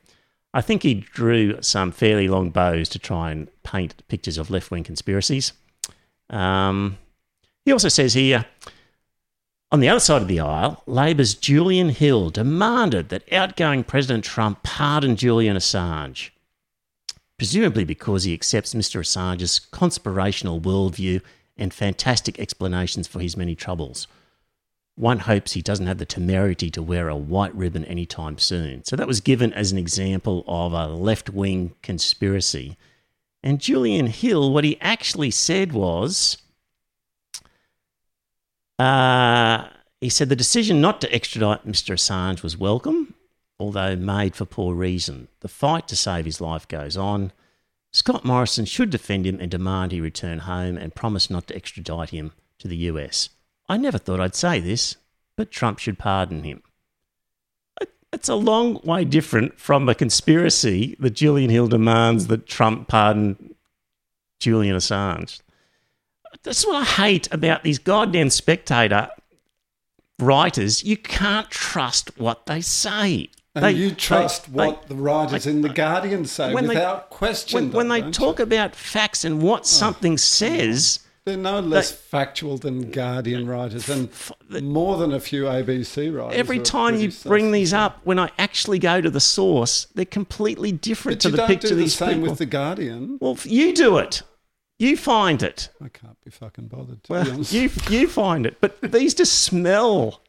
I think he drew some fairly long bows to try and paint pictures of left wing conspiracies. Um, he also says here on the other side of the aisle, Labor's Julian Hill demanded that outgoing President Trump pardon Julian Assange, presumably because he accepts Mr. Assange's conspirational worldview and fantastic explanations for his many troubles. One hopes he doesn't have the temerity to wear a white ribbon anytime soon. So that was given as an example of a left wing conspiracy. And Julian Hill, what he actually said was uh, he said the decision not to extradite Mr. Assange was welcome, although made for poor reason. The fight to save his life goes on. Scott Morrison should defend him and demand he return home and promise not to extradite him to the US. I never thought I'd say this, but Trump should pardon him. It's a long way different from a conspiracy that Julian Hill demands that Trump pardon Julian Assange. That's what I hate about these goddamn spectator writers. You can't trust what they say. And They- you trust they- what the writers in The Guardian say they- without question. when, when they talk you? about facts and what oh. something says, They're no less factual than Guardian writers and more than a few ABC writers. every time you bring these up, when I actually go to the source, they're completely different But to the don't picture do the these same people. with The Guardian. well, you do it. You find it. I can't be fucking bothered, to be Well, honest. you you find it, but these just smell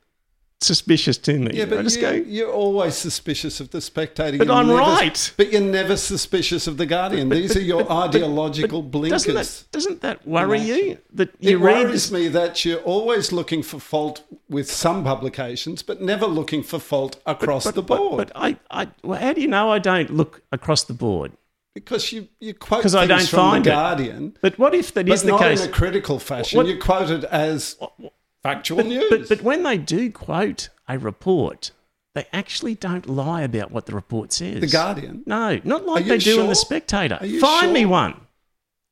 suspicious to me. yeah, I but just you, go. you're always suspicious of The Spectator. But You're I'm never- right. But you're never suspicious of The Guardian. These are your ideological blinkers. Doesn't that doesn't that worry you that you it read worries me that you're always looking for fault with some publications, but never looking for fault across the board. But, I, I, well, how do you know I don't look across the board? because you, you quote things I don't from find the it. Guardian, But what if that is but the not case? in a critical fashion. What- you quote it as factual but, news. but but when they do quote a report, they actually don't lie about what the report says. The Guardian. No, not like they do in The? Spectator. Find me one.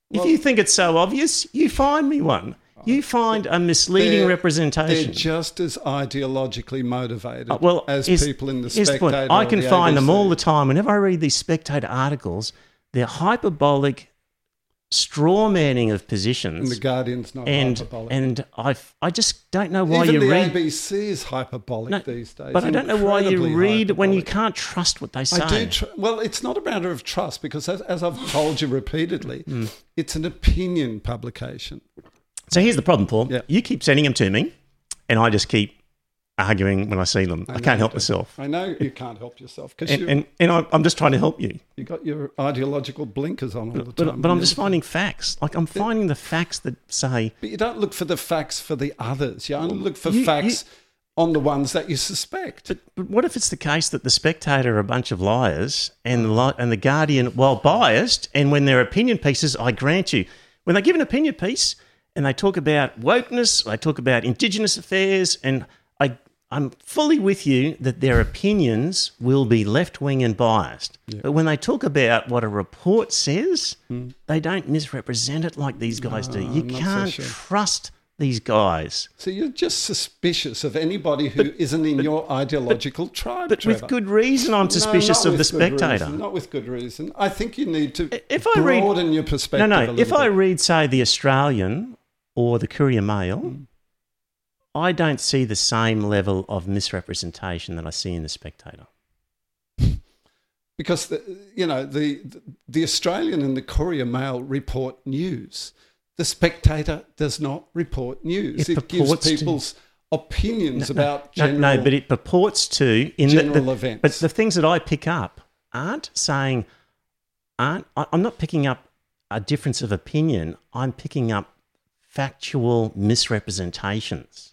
Well- if you think it's so obvious, you find me one. You find a misleading They're- representation. They're just as ideologically motivated Uh, well, as people in the here's the. Spectator. I can the find them all the time. Whenever I read these Spectator articles, they're hyperbolic, straw manning of positions. And the Guardian's not and hyperbolic. and I I just don't know why Even you the read. ABC is hyperbolic No, these days. but I don't know why you read when you can't trust what they say. I do. Tr- well, it's not a matter of trust because, as, as I've told you repeatedly, Hmm. it's an opinion publication. so here's the problem, Paul. Yeah. You keep sending them to me, and I just keep arguing when I see them. I, know can't help myself. I know you can't help yourself because And, you and, and I, I'm just trying to help you. you got your ideological blinkers on all the time. But, but I'm just finding facts. Like, I'm finding the facts that say, But you don't look for the facts for the others. You only look for You- facts on the ones that you suspect. But, but what if it's the case that the Spectator are a bunch of liars and the, li- and the Guardian, while biased, and when they're opinion pieces, I grant you, when they give an opinion piece and they talk about wokeness, they talk about Indigenous affairs, and I, I'm fully with you that their opinions will be left wing and biased. But when they talk about what a report says, they don't misrepresent it like these guys do. You I'm not so can't sure. trust these guys. So you're just suspicious of anybody who not in your ideological tribe. But with good reason, I'm suspicious not of the Spectator. reason, not with good reason. I think you need to If I read- broaden your No, perspective. no. little If I read, say, the Australian or the Courier Mail, Hmm. I don't see the same level of misrepresentation that I see in the Spectator. because the, you know the the Australian and the Courier Mail report news. The Spectator does not report news. It It, gives purports to- people's opinions about No, general. no, but it purports to in the- general the, events. But the things that I pick up aren't saying aren't. I- I'm not picking up a difference of opinion. I'm picking up factual misrepresentations.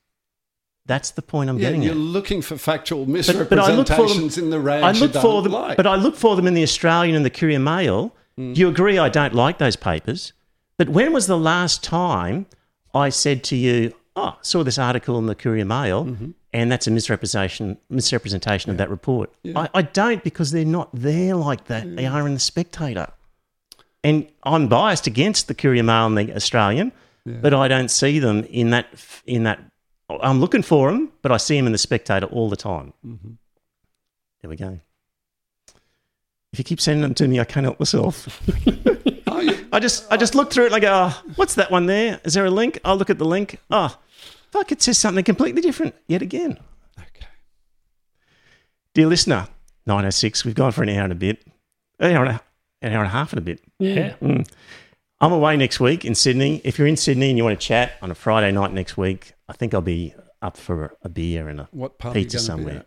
That's the point I'm yeah, getting you're at. looking for factual but I look for them- misrepresentations in the range I look for them, like. but I look for them in the Australian and the Courier Mail. Hmm. You agree? I don't like those papers. But when was the last time I said to you, "Oh, saw this article in the Courier Mail, Mm-hmm. and that's a misrepresentation misrepresentation of that report"? I, I don't because they're not there like that. They are in the Spectator, and I'm biased against the Courier Mail and the Australian, but I don't see them in that in that. I'm looking for him, but I see him in the Spectator all the time. Mm-hmm. There we go. If you keep sending them to me, I can't help myself. Oh, you- I just I just look through it and I go, oh, what's that one there? Is there a link? I'll look at the link. Oh, fuck, it says something completely different yet again. okay. Dear listener, 906, we've gone for an hour and a bit. An hour and a, an hour and a half and a bit. Yeah. Mm. I'm away next week in Sydney. If you're in Sydney and you want to chat on a Friday night next week, I think I'll be up for a beer and a What part are you pizza somewhere.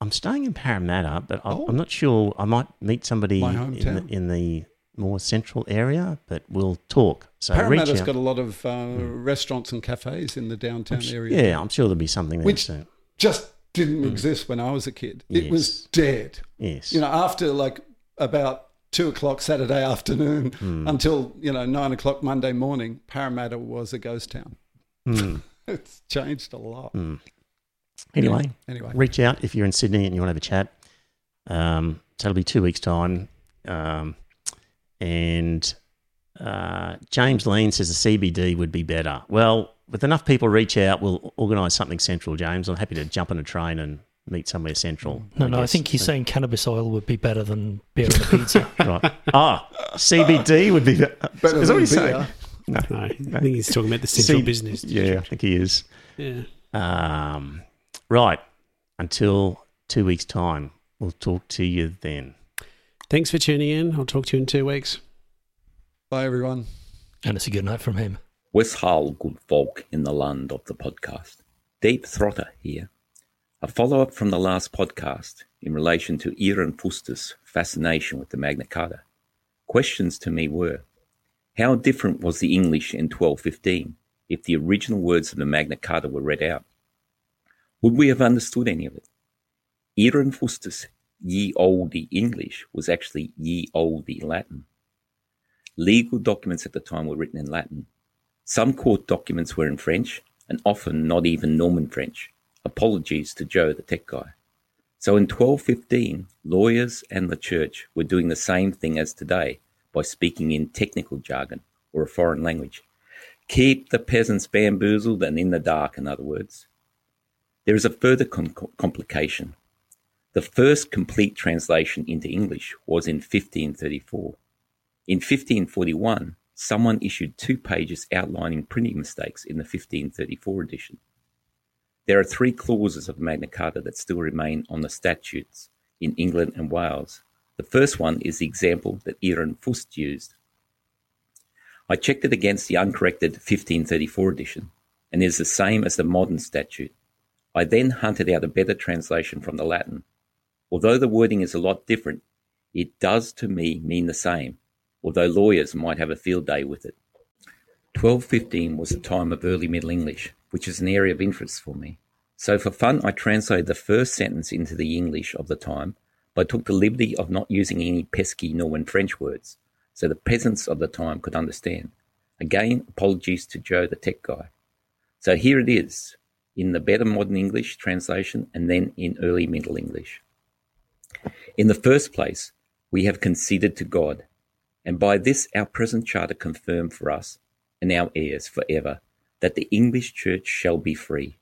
I'm staying in Parramatta, but I'm, Oh. I'm not sure. I might meet somebody in the, in the more central area, but we'll talk. So Parramatta's got a lot of uh, restaurants and cafes in the downtown area. Yeah, I'm sure there'll be something there Which- soon. Just didn't exist when I was a kid. It was dead. Yes. You know, after like about two o'clock Saturday afternoon Hmm. until, you know, nine o'clock Monday morning, Parramatta was a ghost town. Hmm. It's changed a lot. Anyway, Anyway. reach out if you're in Sydney and you want to have a chat. Um, so it'll be two weeks' time. Um, and uh, James Lean says the CBD would be better. Well, with enough people reach out, we'll organise something central, James. I'm happy to jump on a train and meet somewhere central. No, no, I think he's saying cannabis oil would be better than beer and pizza. Right. Ah, CBD would be better. Better Is that what he's beer. saying? No. No, I think he's talking about the central C- business. Yeah, I think he is. Yeah. Um, right. Until two weeks' time, we'll talk to you then. Thanks for tuning in. I'll talk to you in two weeks. Bye, everyone. and it's a good night from him. Wes Hull, good folk in the land of the podcast. Deep Throtter here. A follow up from the last podcast in relation to Iron Fist's fascination with the Magna Carta. Questions to me were How different was the English in 1215 if the original words of the Magna Carta were read out? Would we have understood any of it? Iron Fist's Ye Olde English was actually Ye Olde Latin. Legal documents at the time were written in Latin. Some court documents were in French, and often not even Norman French. Apologies to Joe, the tech guy. So in 1215, lawyers and the church were doing the same thing as today by speaking in technical jargon or a foreign language. Keep the peasants bamboozled and in the dark, in other words. There is a further com- complication. The first complete translation into English was in 1534. In 1541, someone issued two pages outlining printing mistakes in the 1534 edition. There are three clauses of Magna Carta that still remain on the statutes in England and Wales. The first one is the example that Iron Fist used. I checked it against the uncorrected 1534 edition, and it is the same as the modern statute. I then hunted out a better translation from the Latin. Although the wording is a lot different, it does to me mean the same, although lawyers might have a field day with it. 1215 was the time of early Middle English, which is an area of interest for me. So for fun, I translated the first sentence into the English of the time, but took the liberty of not using any pesky Norman French words, so the peasants of the time could understand. Again, apologies to Joe, the tech guy. So here it is, in the better modern English translation, and then in early Middle English. In the first place, we have conceded to God, and by this our present charter confirm for us and our heirs for ever that the English Church shall be free,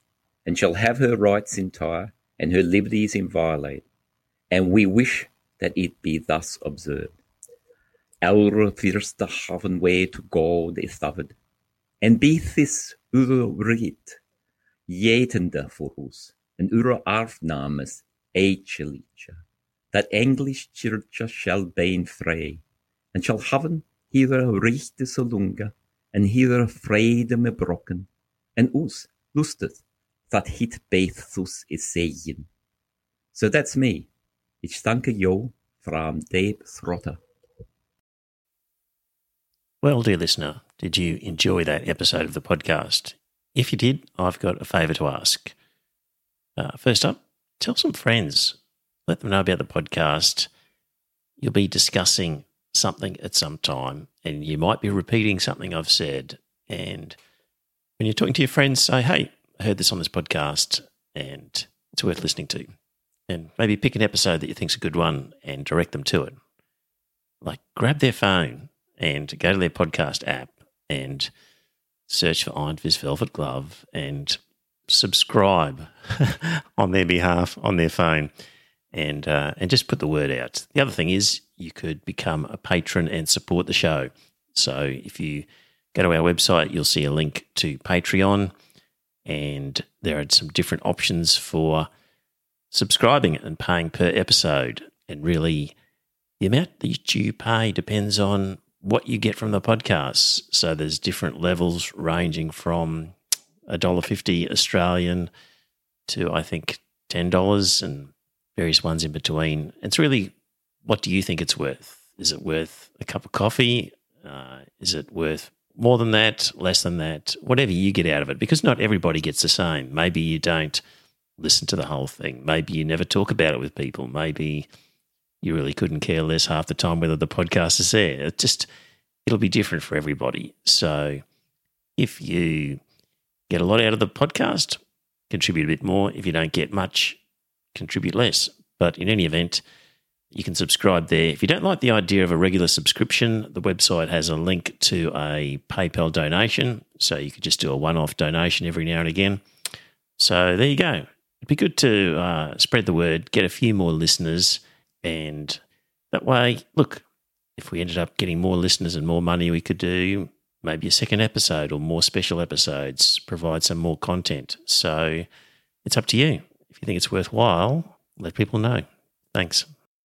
and shall have her rights entire, and her liberties inviolate, and we wish that it be thus observed. Our first haven way to God is covered, and be this ur rit, jetende for us, and ur arfnames echeliche, that English Church shall be free, and shall haven hier rechte so lunge, en hier vrede me brokken, en us lustet that hit Bethus is saying. So that's me. Ich danke jo from Dave Throtter. Well, dear listener, did you enjoy that episode of the podcast? If you did, I've got a favour to ask. Uh, first up, tell some friends. Let them know about the podcast. You'll be discussing something at some time, and you might be repeating something I've said. And when you're talking to your friends, say, hey, I heard this on this podcast, and it's worth listening to. And maybe pick an episode that you think's a good one and direct them to it. Like grab their phone and go to their podcast app and search for Iron Fist Velvet Glove and subscribe on their behalf on their phone and uh, and just put the word out. The other thing is you could become a patron and support the show. So if you go to our website, you'll see a link to Patreon, and there are some different options for subscribing and paying per episode. And really, the amount that you pay depends on what you get from the podcast. So there's different levels ranging from $1.50 Australian to I think $10 and various ones in between. It's really what do you think it's worth? Is it worth a cup of coffee? Uh, is it worth more than that, less than that? Whatever you get out of it, because not everybody gets the same. Maybe you don't listen to the whole thing. Maybe you never talk about it with people. Maybe you really couldn't care less half the time whether the podcast is there. It just it'll be different for everybody. So if you get a lot out of the podcast, contribute a bit more. If you don't get much, contribute less. But in any event, you can subscribe there. If you don't like the idea of a regular subscription, the website has a link to a PayPal donation. So you could just do a one off donation every now and again. So there you go. It'd be good to uh, spread the word, get a few more listeners, and that way, look, if we ended up getting more listeners and more money, we could do maybe a second episode or more special episodes, provide some more content. So it's up to you. If you think it's worthwhile, let people know. Thanks.